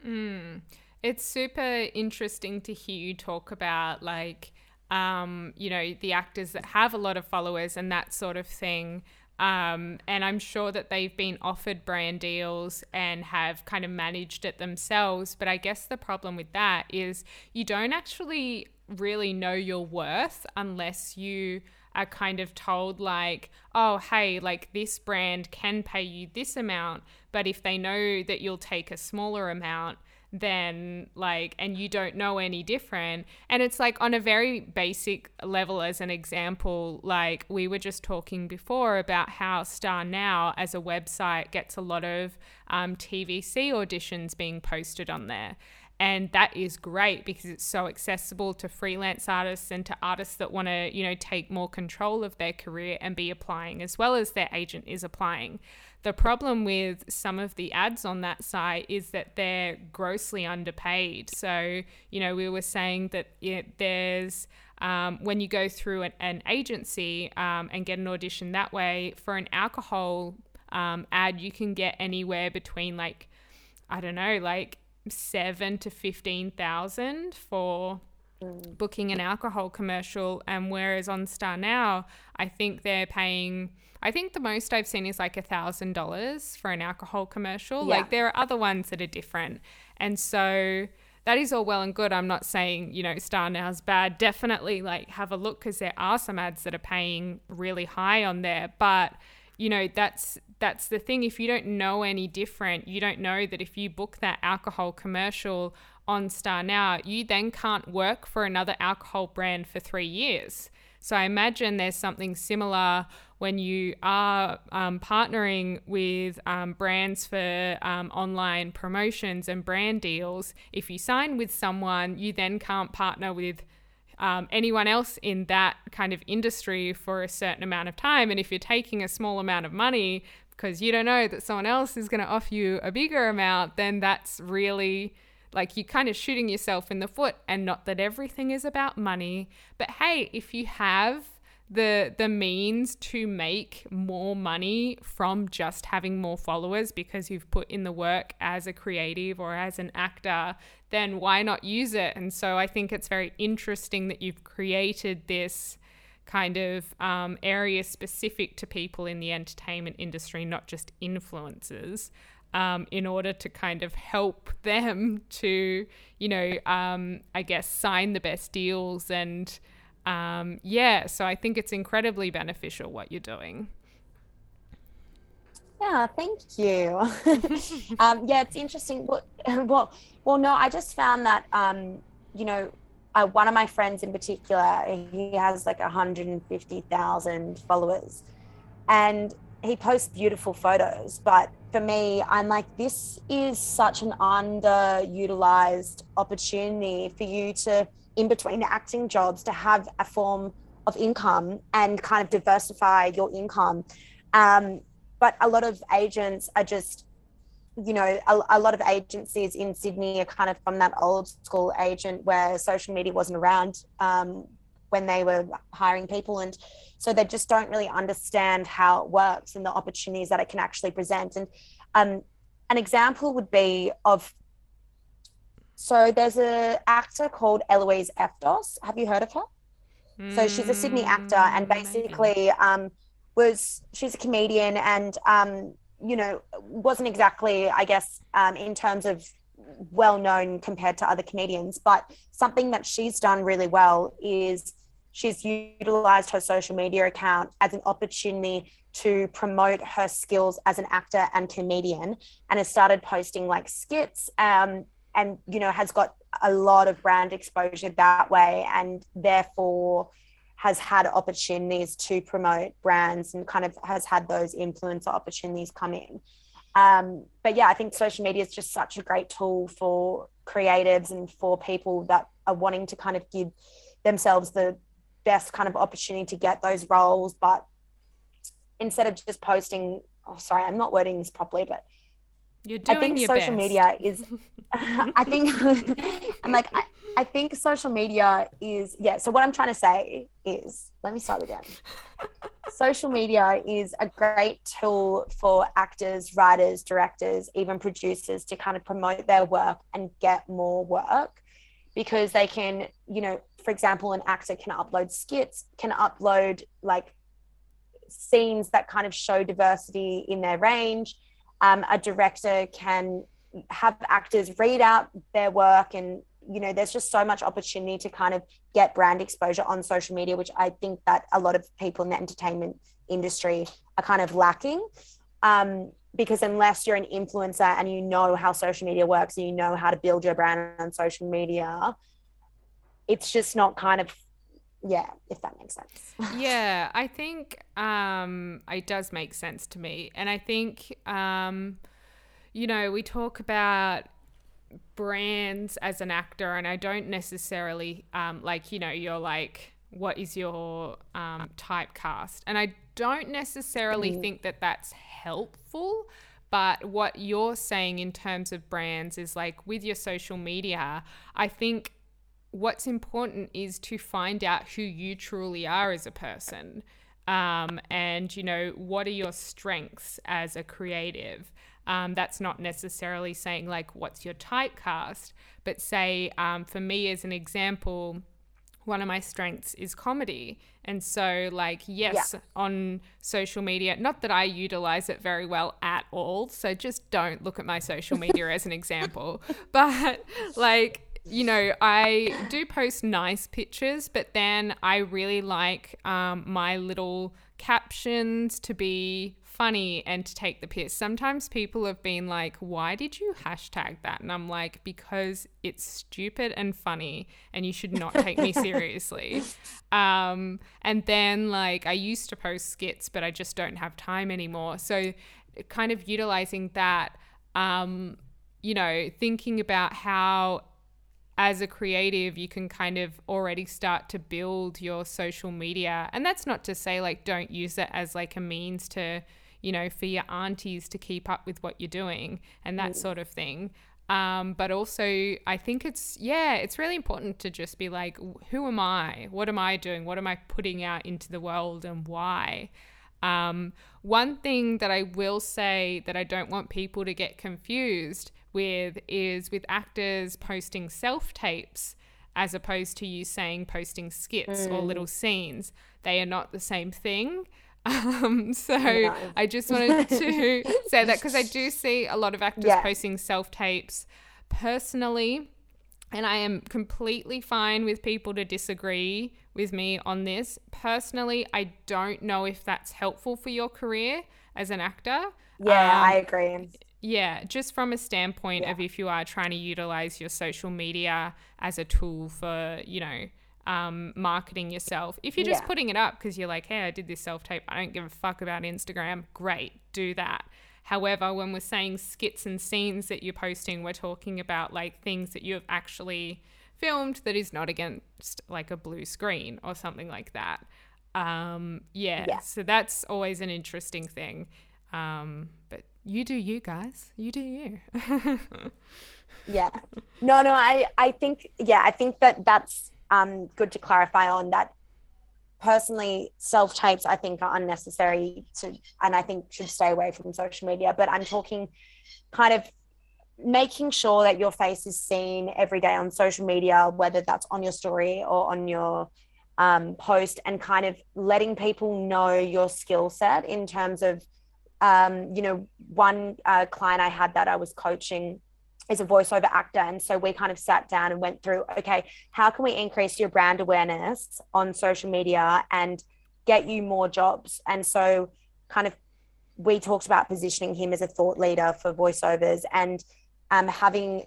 Mm. It's super interesting to hear you talk about like, um, you know, the actors that have a lot of followers and that sort of thing. Um, and I'm sure that they've been offered brand deals and have kind of managed it themselves. But I guess the problem with that is you don't actually really know your worth unless you are kind of told like oh hey like this brand can pay you this amount but if they know that you'll take a smaller amount then like and you don't know any different. And it's like on a very basic level as an example like we were just talking before about how StarNow as a website gets a lot of um, tvc auditions being posted on there and that is great because it's so accessible to freelance artists and to artists that want to you know take more control of their career and be applying as well as their agent is applying. The problem with some of the ads on that site is that they're grossly underpaid. So you know we were saying that it, there's um, when you go through an, an agency um, and get an audition that way for an alcohol um, ad you can get anywhere between like i don't know like seven to fifteen thousand for mm. booking an alcohol commercial, and whereas on StarNow, I think they're paying. I think the most I've seen is like a thousand dollars for an alcohol commercial. Yeah. Like there are other ones that are different, and so that is all well and good. I'm not saying, you know, StarNow's bad. Definitely like have a look because there are some ads that are paying really high on there. But you know that's that's the thing if you don't know any different you don't know that if you book that alcohol commercial on StarNow you then can't work for another alcohol brand for three years so i imagine there's something similar when you are um, partnering with um, brands for um, online promotions and brand deals if you sign with someone you then can't partner with um, anyone else in that kind of industry for a certain amount of time. And if you're taking a small amount of money because you don't know that someone else is going to offer you a bigger amount, then that's really like you're kind of shooting yourself in the foot. And not that everything is about money, but hey, if you have the the means to make more money from just having more followers because you've put in the work as a creative or as an actor then why not use it and so i think it's very interesting that you've created this kind of um, area specific to people in the entertainment industry not just influencers um, in order to kind of help [laughs] them to you know um, i guess sign the best deals and um, yeah, so I think it's incredibly beneficial what you're doing. Yeah, thank you. [laughs] um, yeah, it's interesting. Well, [laughs] well, well, no, I just found that, um, you know, one of my friends in particular, he has like 150,000 followers and he posts beautiful photos. But for me, I'm like, this is such an underutilized opportunity for you to in between acting jobs to have a form of income and kind of diversify your income. Um, but a lot of agents are just, you know, a, a, lot of agencies in Sydney are kind of from that old school agent where social media wasn't around um, when they were hiring people. And so they just don't really understand how it works and the opportunities that it can actually present. And um, an example would be of so there's an actor called Eloise Eftos. Have you heard of her? Mm, so she's a Sydney actor and mm, basically um, was she's a comedian and um, you know wasn't exactly I guess um, in terms of well known compared to other comedians, but something that she's done really well is she's utilized her social media account as an opportunity to promote her skills as an actor and comedian and has started posting like skits um, and you know has got a lot of brand exposure that way and therefore has had opportunities to promote brands and kind of has had those influencer opportunities come in um, but yeah i think social media is just such a great tool for creatives and for people that are wanting to kind of give themselves the best kind of opportunity to get those roles but instead of just posting oh sorry i'm not wording this properly but you're doing I think your social best. media is. [laughs] [laughs] I think [laughs] I'm like I, I think social media is yeah. So what I'm trying to say is, let me start again. social media is a great tool for actors, writers, directors, even producers to kind of promote their work and get more work because they can, you know, for example, an actor can upload skits, can upload like scenes that kind of show diversity in their range um, a director can have actors read out their work and you know there's just so much opportunity to kind of get brand exposure on social media which i think that a lot of people in the entertainment industry are kind of lacking. Um, because unless you're an influencer and you know how social media works and you know how to build your brand on social media it's just not kind of yeah if that makes sense. [laughs] Yeah i think um it does make sense to me. And i think um you know we talk about brands as an actor and i don't necessarily um like you know you're like what is your um typecast and i don't necessarily mm. think that that's helpful but what you're saying in terms of brands is like with your social media i think what's important is to find out who you truly are as a person. Um, and, you know, what are your strengths as a creative? Um, that's not necessarily saying, like, what's your typecast, but say, um, for me, as an example, one of my strengths is comedy. And so, like, yes, yeah. on social media, not that I utilize it very well at all. So just don't look at my social [laughs] media as an example. But, like, you know, I do post nice pictures, but then I really like um, my little captions to be funny and to take the piss. Sometimes people have been like, why did you hashtag that? And I'm like, because it's stupid and funny and you should not take me [laughs] seriously. Um, and then, like, I used to post skits, but I just don't have time anymore. So, kind of utilizing that. Um, you know, thinking about how as a creative, you can kind of already start to build your social media. And that's not to say like don't use it as like a means to, you know, for your aunties to keep up with what you're doing and that mm. sort of thing. Um, but also, I think it's, yeah, it's really important to just be like, who am I? What am I doing? What am I putting out into the world and why? Um, one thing that I will say that I don't want people to get confused with is with actors posting self tapes as opposed to you saying posting skits mm. or little scenes. They are not the same thing. [laughs] Um, so no. I just wanted [laughs] to say that because I do see a lot of actors yeah. posting self tapes. Personally, and I am completely fine with people to disagree with me on this. Personally, I don't know if that's helpful for your career as an actor. Yeah, um, I agree. Yeah, just from a standpoint yeah. of if you are trying to utilize your social media as a tool for, you know, um, marketing yourself. If you're just yeah. putting it up because you're like, hey, I did this self tape, I don't give a fuck about Instagram, great, do that. However, when we're saying skits and scenes that you're posting, we're talking about like things that you have actually filmed that is not against like a blue screen or something like that. Um, yeah, yeah. so that's always an interesting thing. Um, but you do you guys, you do you. [laughs] yeah. No, no, I, I think, yeah, I think that that's um, good to clarify on that. Personally self tapes i think are unnecessary to and i think should stay away from social media but i'm talking kind of making sure that your face is seen every day on social media whether that's on your story or on your um, post and kind of letting people know your skill set in terms of um, you know one uh, client i had that i was coaching is a voiceover actor. And so we kind of sat down and went through, okay, how can we increase your brand awareness on social media and get you more jobs? And so kind of we talked about positioning him as a thought leader for voiceovers and um, having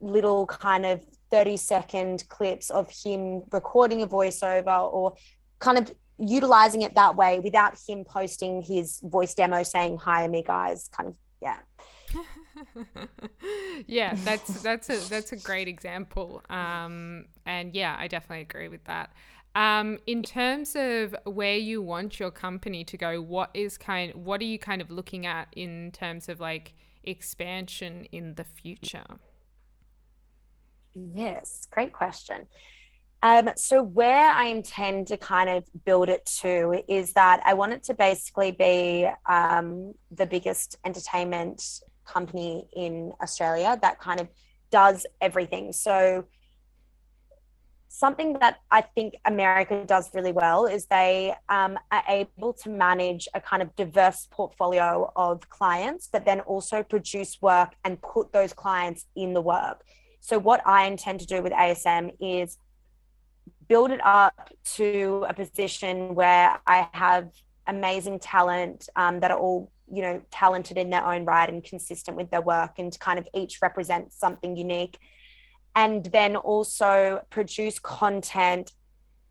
little kind of 30 second clips of him recording a voiceover or kind of utilizing it that way without him posting his voice demo saying hire me guys kind of yeah [laughs] yeah, that's that's a that's a great example. Um, and yeah, I definitely agree with that. Um, in terms of where you want your company to go, what is kind what are you kind of looking at in terms of like expansion in the future? Yes, great question. Um, so where I intend to kind of build it to is that I want it to basically be um, the biggest entertainment company in Australia that kind of does everything. So something that I think America does really well is they um, are able to manage a kind of diverse portfolio of clients, but then also produce work and put those clients in the work. So, what I intend to do with ASM is build it up to a position where I have amazing talent um, that are all you know talented in their own right and consistent with their work and kind of each represent something unique. And then also produce content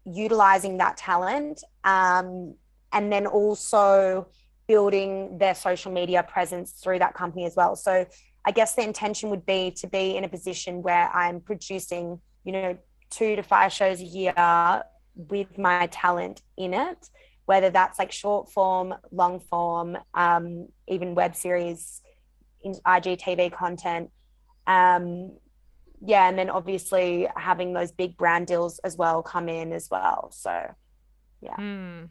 utilizing that talent um, and then also building their social media presence through that company as well. So i guess the intention would be to be in a position where i'm producing you know two to five shows a year with my talent in it whether that's like short form, long form, um, even web series, IGTV content. Um, yeah, and then obviously having those big brand deals as well come in as well. So, yeah. Mm.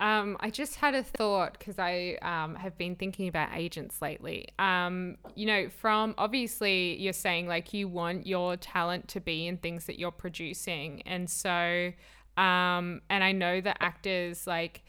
Um, I just had a thought because I um, have been thinking about agents lately. Um, you know, from obviously you're saying like you want your talent to be in things that you're producing. And so um, and I know that actors like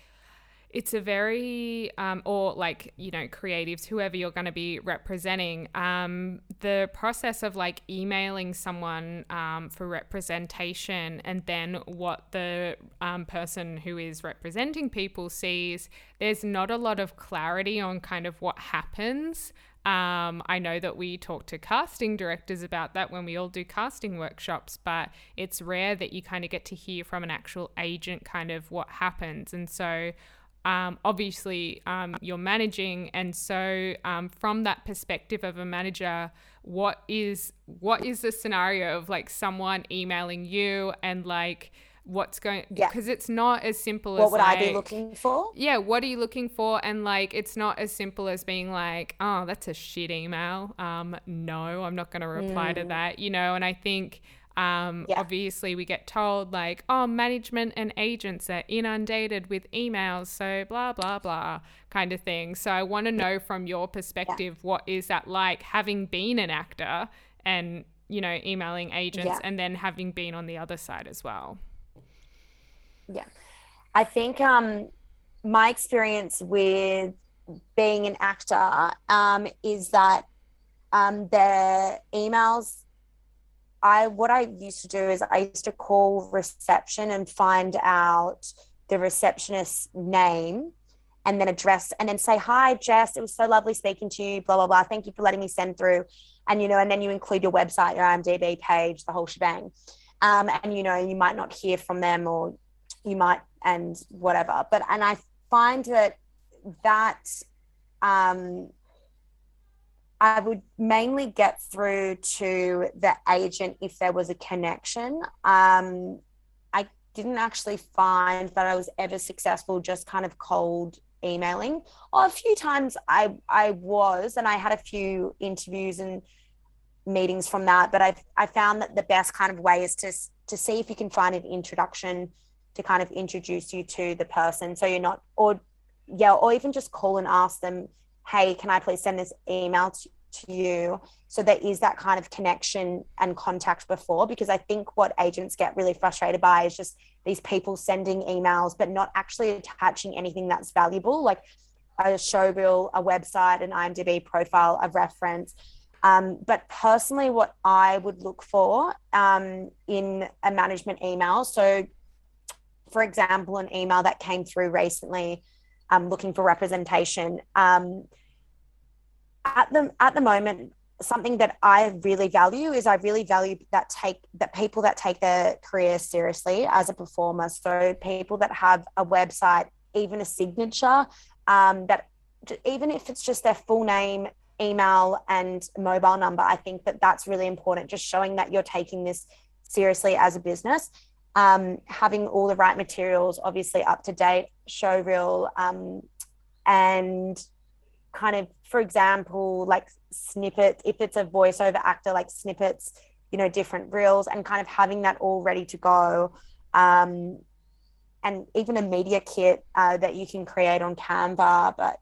it's a very um, or like you know creatives whoever you're going to be representing um, the process of like emailing someone um, for representation and then what the um, person who is representing people sees there's not a lot of clarity on kind of what happens um, I know that we talk to casting directors about that when we all do casting workshops, but it's rare that you kind of get to hear from an actual agent kind of what happens. And so, um, obviously, um, you're managing, and so um, from that perspective of a manager, what is what is the scenario of like someone emailing you and like what's going Yeah. because it's not as simple what as what would I be looking for? yeah, what are you looking for? And like, it's not as simple as being like, oh, that's a shit email. Um, no, I'm not going to reply to that, you know? And I think, um, Mm. Yeah. obviously, we get told like, oh, management and agents are inundated with emails, so blah, blah, blah kind of thing. So I want to know from your perspective, what is that like having been an actor and, you know, emailing agents Yeah. and then having been on the other side as well? Yeah. I think um, my experience with being an actor um, is that um, the emails, I what I used to do is I used to call reception and find out the receptionist's name and then address and then say, Hi, Jess, it was so lovely speaking to you, blah, blah, blah. Thank you for letting me send through. And, you know, and then you include your website, your IMDb page, the whole shebang. Um, and, you know, you might not hear from them or you might and whatever. But and i find that that um i would mainly get through to the agent if there was a connection. Um i didn't actually find that i was ever successful just kind of cold emailing. Oh, a few times i i was and i had a few interviews and meetings from that but i i found that the best kind of way is to to see if you can find an introduction to kind of introduce you to the person. So you're not or yeah or even just call and ask them hey can i please send this email to, to you? So there is that kind of connection and contact before because i think what agents get really frustrated by is just these people sending emails but not actually attaching anything that's valuable. Like a show reel a website an imdb profile a reference. Um, but personally what i would look for um, in a management email so for example, an email that came through recently um, looking for representation. Um, at the at the moment, something that I really value is I really value that take that people that take their career seriously as a performer. So people that have a website, even a signature, um, that even if it's just their full name, email, and mobile number, I think that that's really important. Just showing that you're taking this seriously as a business um, having all the right materials, obviously up to date, show reel, um, and kind of, for example, like snippets, if it's a voiceover actor, like snippets, you know, different reels, and kind of having that all ready to go. Um, and even a media kit uh, that you can create on Canva. But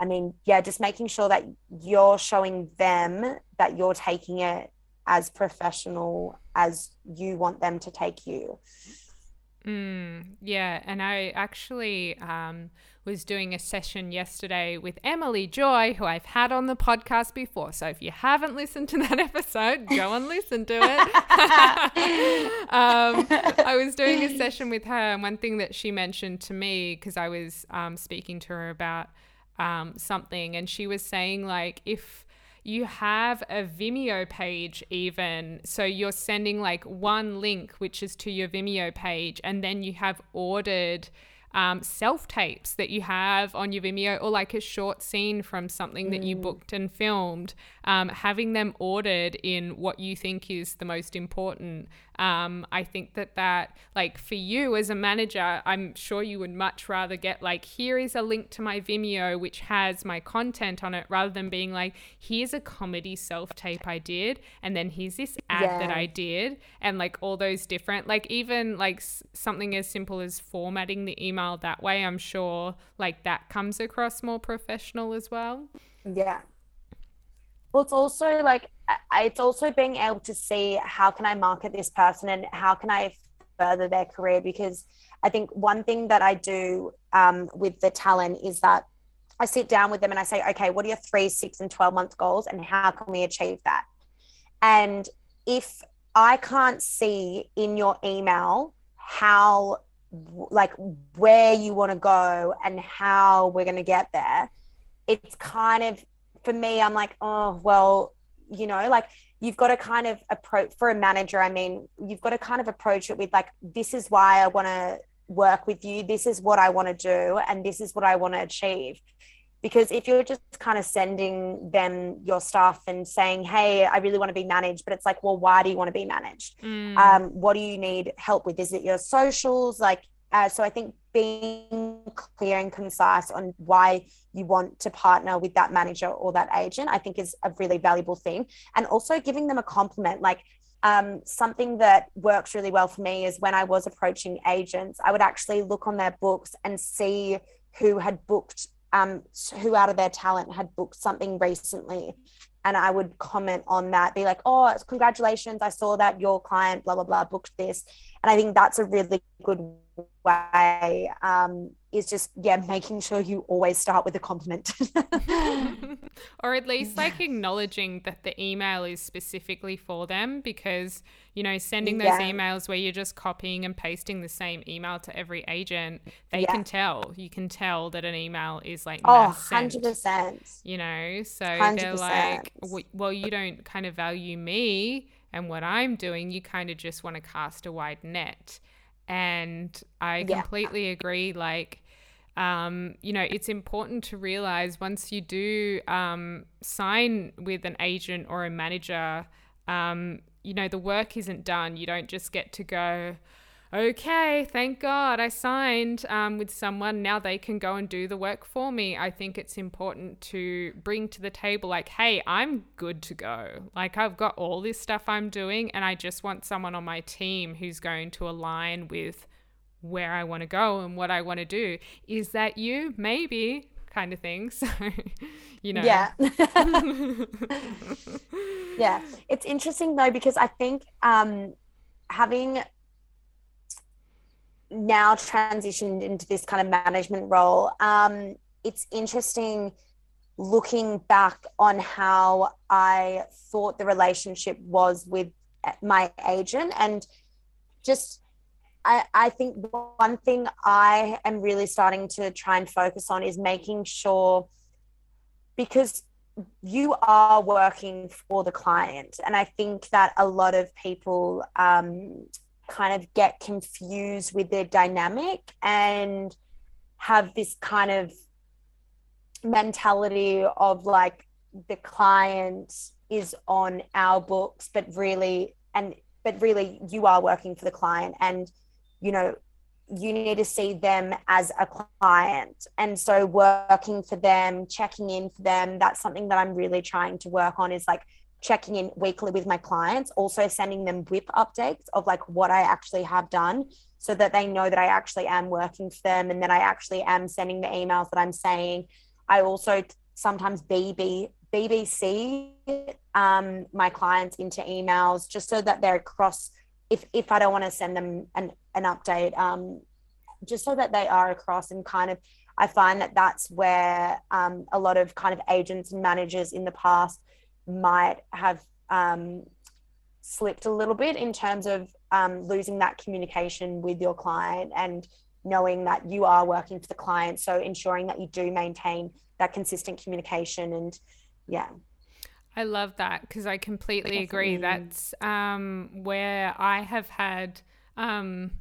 I mean, yeah, just making sure that you're showing them that you're taking it as professional as you want them to take you. Mm, yeah, and I actually um, was doing a session yesterday with Emily Joy, who I've had on the podcast before. So if you haven't listened to that [laughs] episode, go and listen to it. [laughs] um, I was doing a session with her, and one thing that she mentioned to me, because I was um, speaking to her about um, something, and she was saying, like, if you have a Vimeo page, even. So you're sending like one link, which is to your Vimeo page, and then you have ordered um, self tapes that you have on your Vimeo or like a short scene from something that you booked and filmed. Um, having them ordered in what you think is the most important. Um, I think that that, like for you as a manager, I'm sure you would much rather get like, here is a link to my Vimeo, which has my content on it, rather than being like, here's a comedy self tape I did, and then here's this ad that I did, and like all those different, like even like s- something as simple as formatting the email that way, I'm sure like that comes across more professional as well. Yeah. Well, it's also like it's also being able to see how can I market this person and how can I further their career because I think one thing that I do um, with the talent is that I sit down with them and I say, okay, what are your three, six, and 12 month goals and how can we achieve that? And if I can't see in your email how, like, where you want to go and how we're going to get there, it's kind of, for me, I'm like, oh, well, you know, like, you've got to kind of approach for a manager. I mean, you've got to kind of approach it with, like, this is why I want to work with you. This is what I want to do. And this is what I want to achieve because if you're just kind of sending them your stuff and saying hey i really want to be managed but it's like well why do you want to be managed Mm. um, what do you need help with is it your socials like uh, so i think being clear and concise on why you want to partner with that manager or that agent i think is a really valuable thing and also giving them a compliment like um, something that works really well for me is when i was approaching agents i would actually look on their books and see who had booked um, who out of their talent had booked something recently and I would comment on that, be like, oh, congratulations, I saw that your client, blah, blah, blah, booked this. And I think that's a really good way, um, is just, yeah, making sure you always start with a compliment. [laughs] [laughs] or at least like acknowledging that the email is specifically for them because you know sending those Yeah. emails where you're just copying and pasting the same email to every agent they Yeah. can tell you can tell that an email is like oh, 100%. you know so they're like well you don't kind of value me and what i'm doing you kind of just want to cast a wide net and i Yeah. completely agree like um, you know, it's important to realize once you do um, sign with an agent or a manager, um, you know, the work isn't done. You don't just get to go, okay, thank God I signed um, with someone. Now they can go and do the work for me. I think it's important to bring to the table, like, hey, I'm good to go. Like, I've got all this stuff I'm doing, and I just want someone on my team who's going to align with where I want to go and what I want to do. Is that you? Maybe kind of thing. [laughs] So, you know. Yeah. [laughs] [laughs] yeah. It's interesting though, because I think um, having now transitioned into this kind of management role, um, it's interesting looking back on how I thought the relationship was with my agent and just I, I think one thing I am really starting to try and focus on is making sure because you are working for the client. And I think that a lot of people um, kind of get confused with their dynamic and have this kind of mentality of like the client is on our books, but really, and but really you are working for the client and you know you need to see them as a client. And so working for them checking in for them that's something that i'm really trying to work on is like checking in weekly with my clients also sending them WIP updates of like what i actually have done so that they know that i actually am working for them and that i actually am sending the emails that i'm saying. I also sometimes bb bbc um, my clients into emails just so that they're across if if I don't want to send them an, an update, um, just so that they are across and kind of, I find that that's where um, a lot of kind of agents and managers in the past might have um, slipped a little bit in terms of um, losing that communication with your client and knowing that you are working for the client. So ensuring that you do maintain that consistent communication and yeah. I love that because I completely agree. Definitely. That's um, where I have had um,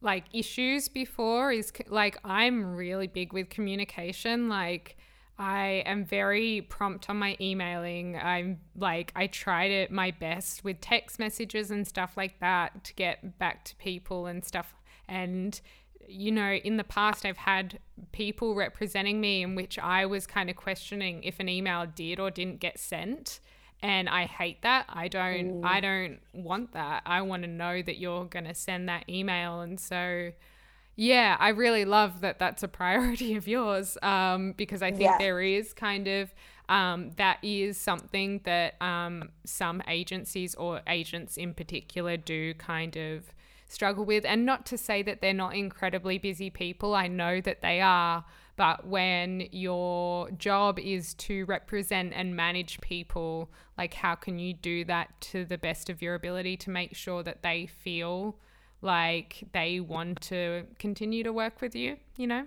like issues before. Is like I'm really big with communication. Like I am very prompt on my emailing. I'm like I tried it my best with text messages and stuff like that to get back to people and stuff. And you know, in the past, I've had people representing me in which I was kind of questioning if an email did or didn't get sent. And I hate that. I don't, I don't want that. I want to know that you're going to send that email. And so, yeah, I really love that that's a priority [laughs] of yours um, because I think Yeah. there is kind of um, that is something that um, some agencies or agents in particular do kind of struggle with. And not to say that they're not incredibly busy people, I know that they are. But when your job is to represent and manage people, like how can you do that to the best of your ability to make sure that they feel like they want to continue to work with you, you know?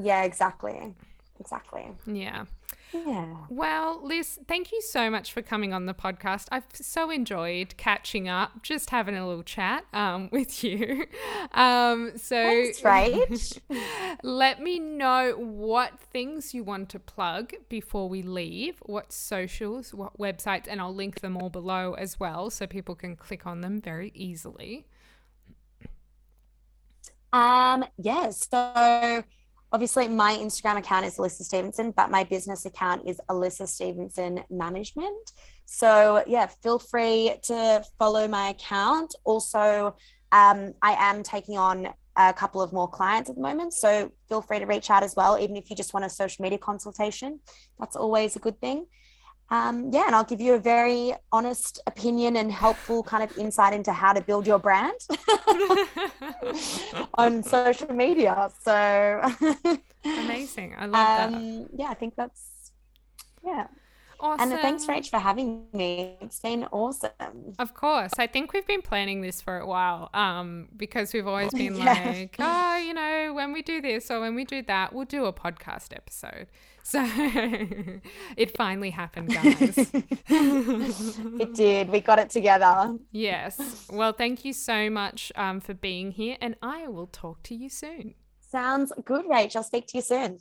Yeah, exactly. Exactly. Yeah. Yeah. Well, Lyss, thank you so much for coming on the podcast. I've so enjoyed catching up, just having a little chat um, [laughs] with you. Um, so, right? [laughs] let me know what things you want to plug before we leave, what socials, what websites, and I'll link them all below as well so people can click on them very easily. Um, yes. So obviously my Instagram account is Alyssa Stevenson, but my business account is Alyssa Stevenson Management. So yeah, feel free to follow my account. Also, um, I am taking on a couple of more clients at the moment. So feel free to reach out as well, even if you just want a social media consultation. That's always a good thing um, yeah, and I'll give you a very honest opinion and helpful kind of insight into how to build your brand [laughs] on social media. So amazing. I love um, that. Yeah, I think that's, yeah. Awesome. And thanks, Rach, for having me. It's been awesome. Of course. I think we've been planning this for a while um, because we've always [laughs] been yeah. like, oh, you know, when we do this or when we do that, we'll do a podcast episode. So [laughs] it finally happened, guys. [laughs] it did. We got it together. Yes. Well, thank you so much um, for being here, and I will talk to you soon. Sounds good, Rach. I'll speak to you soon.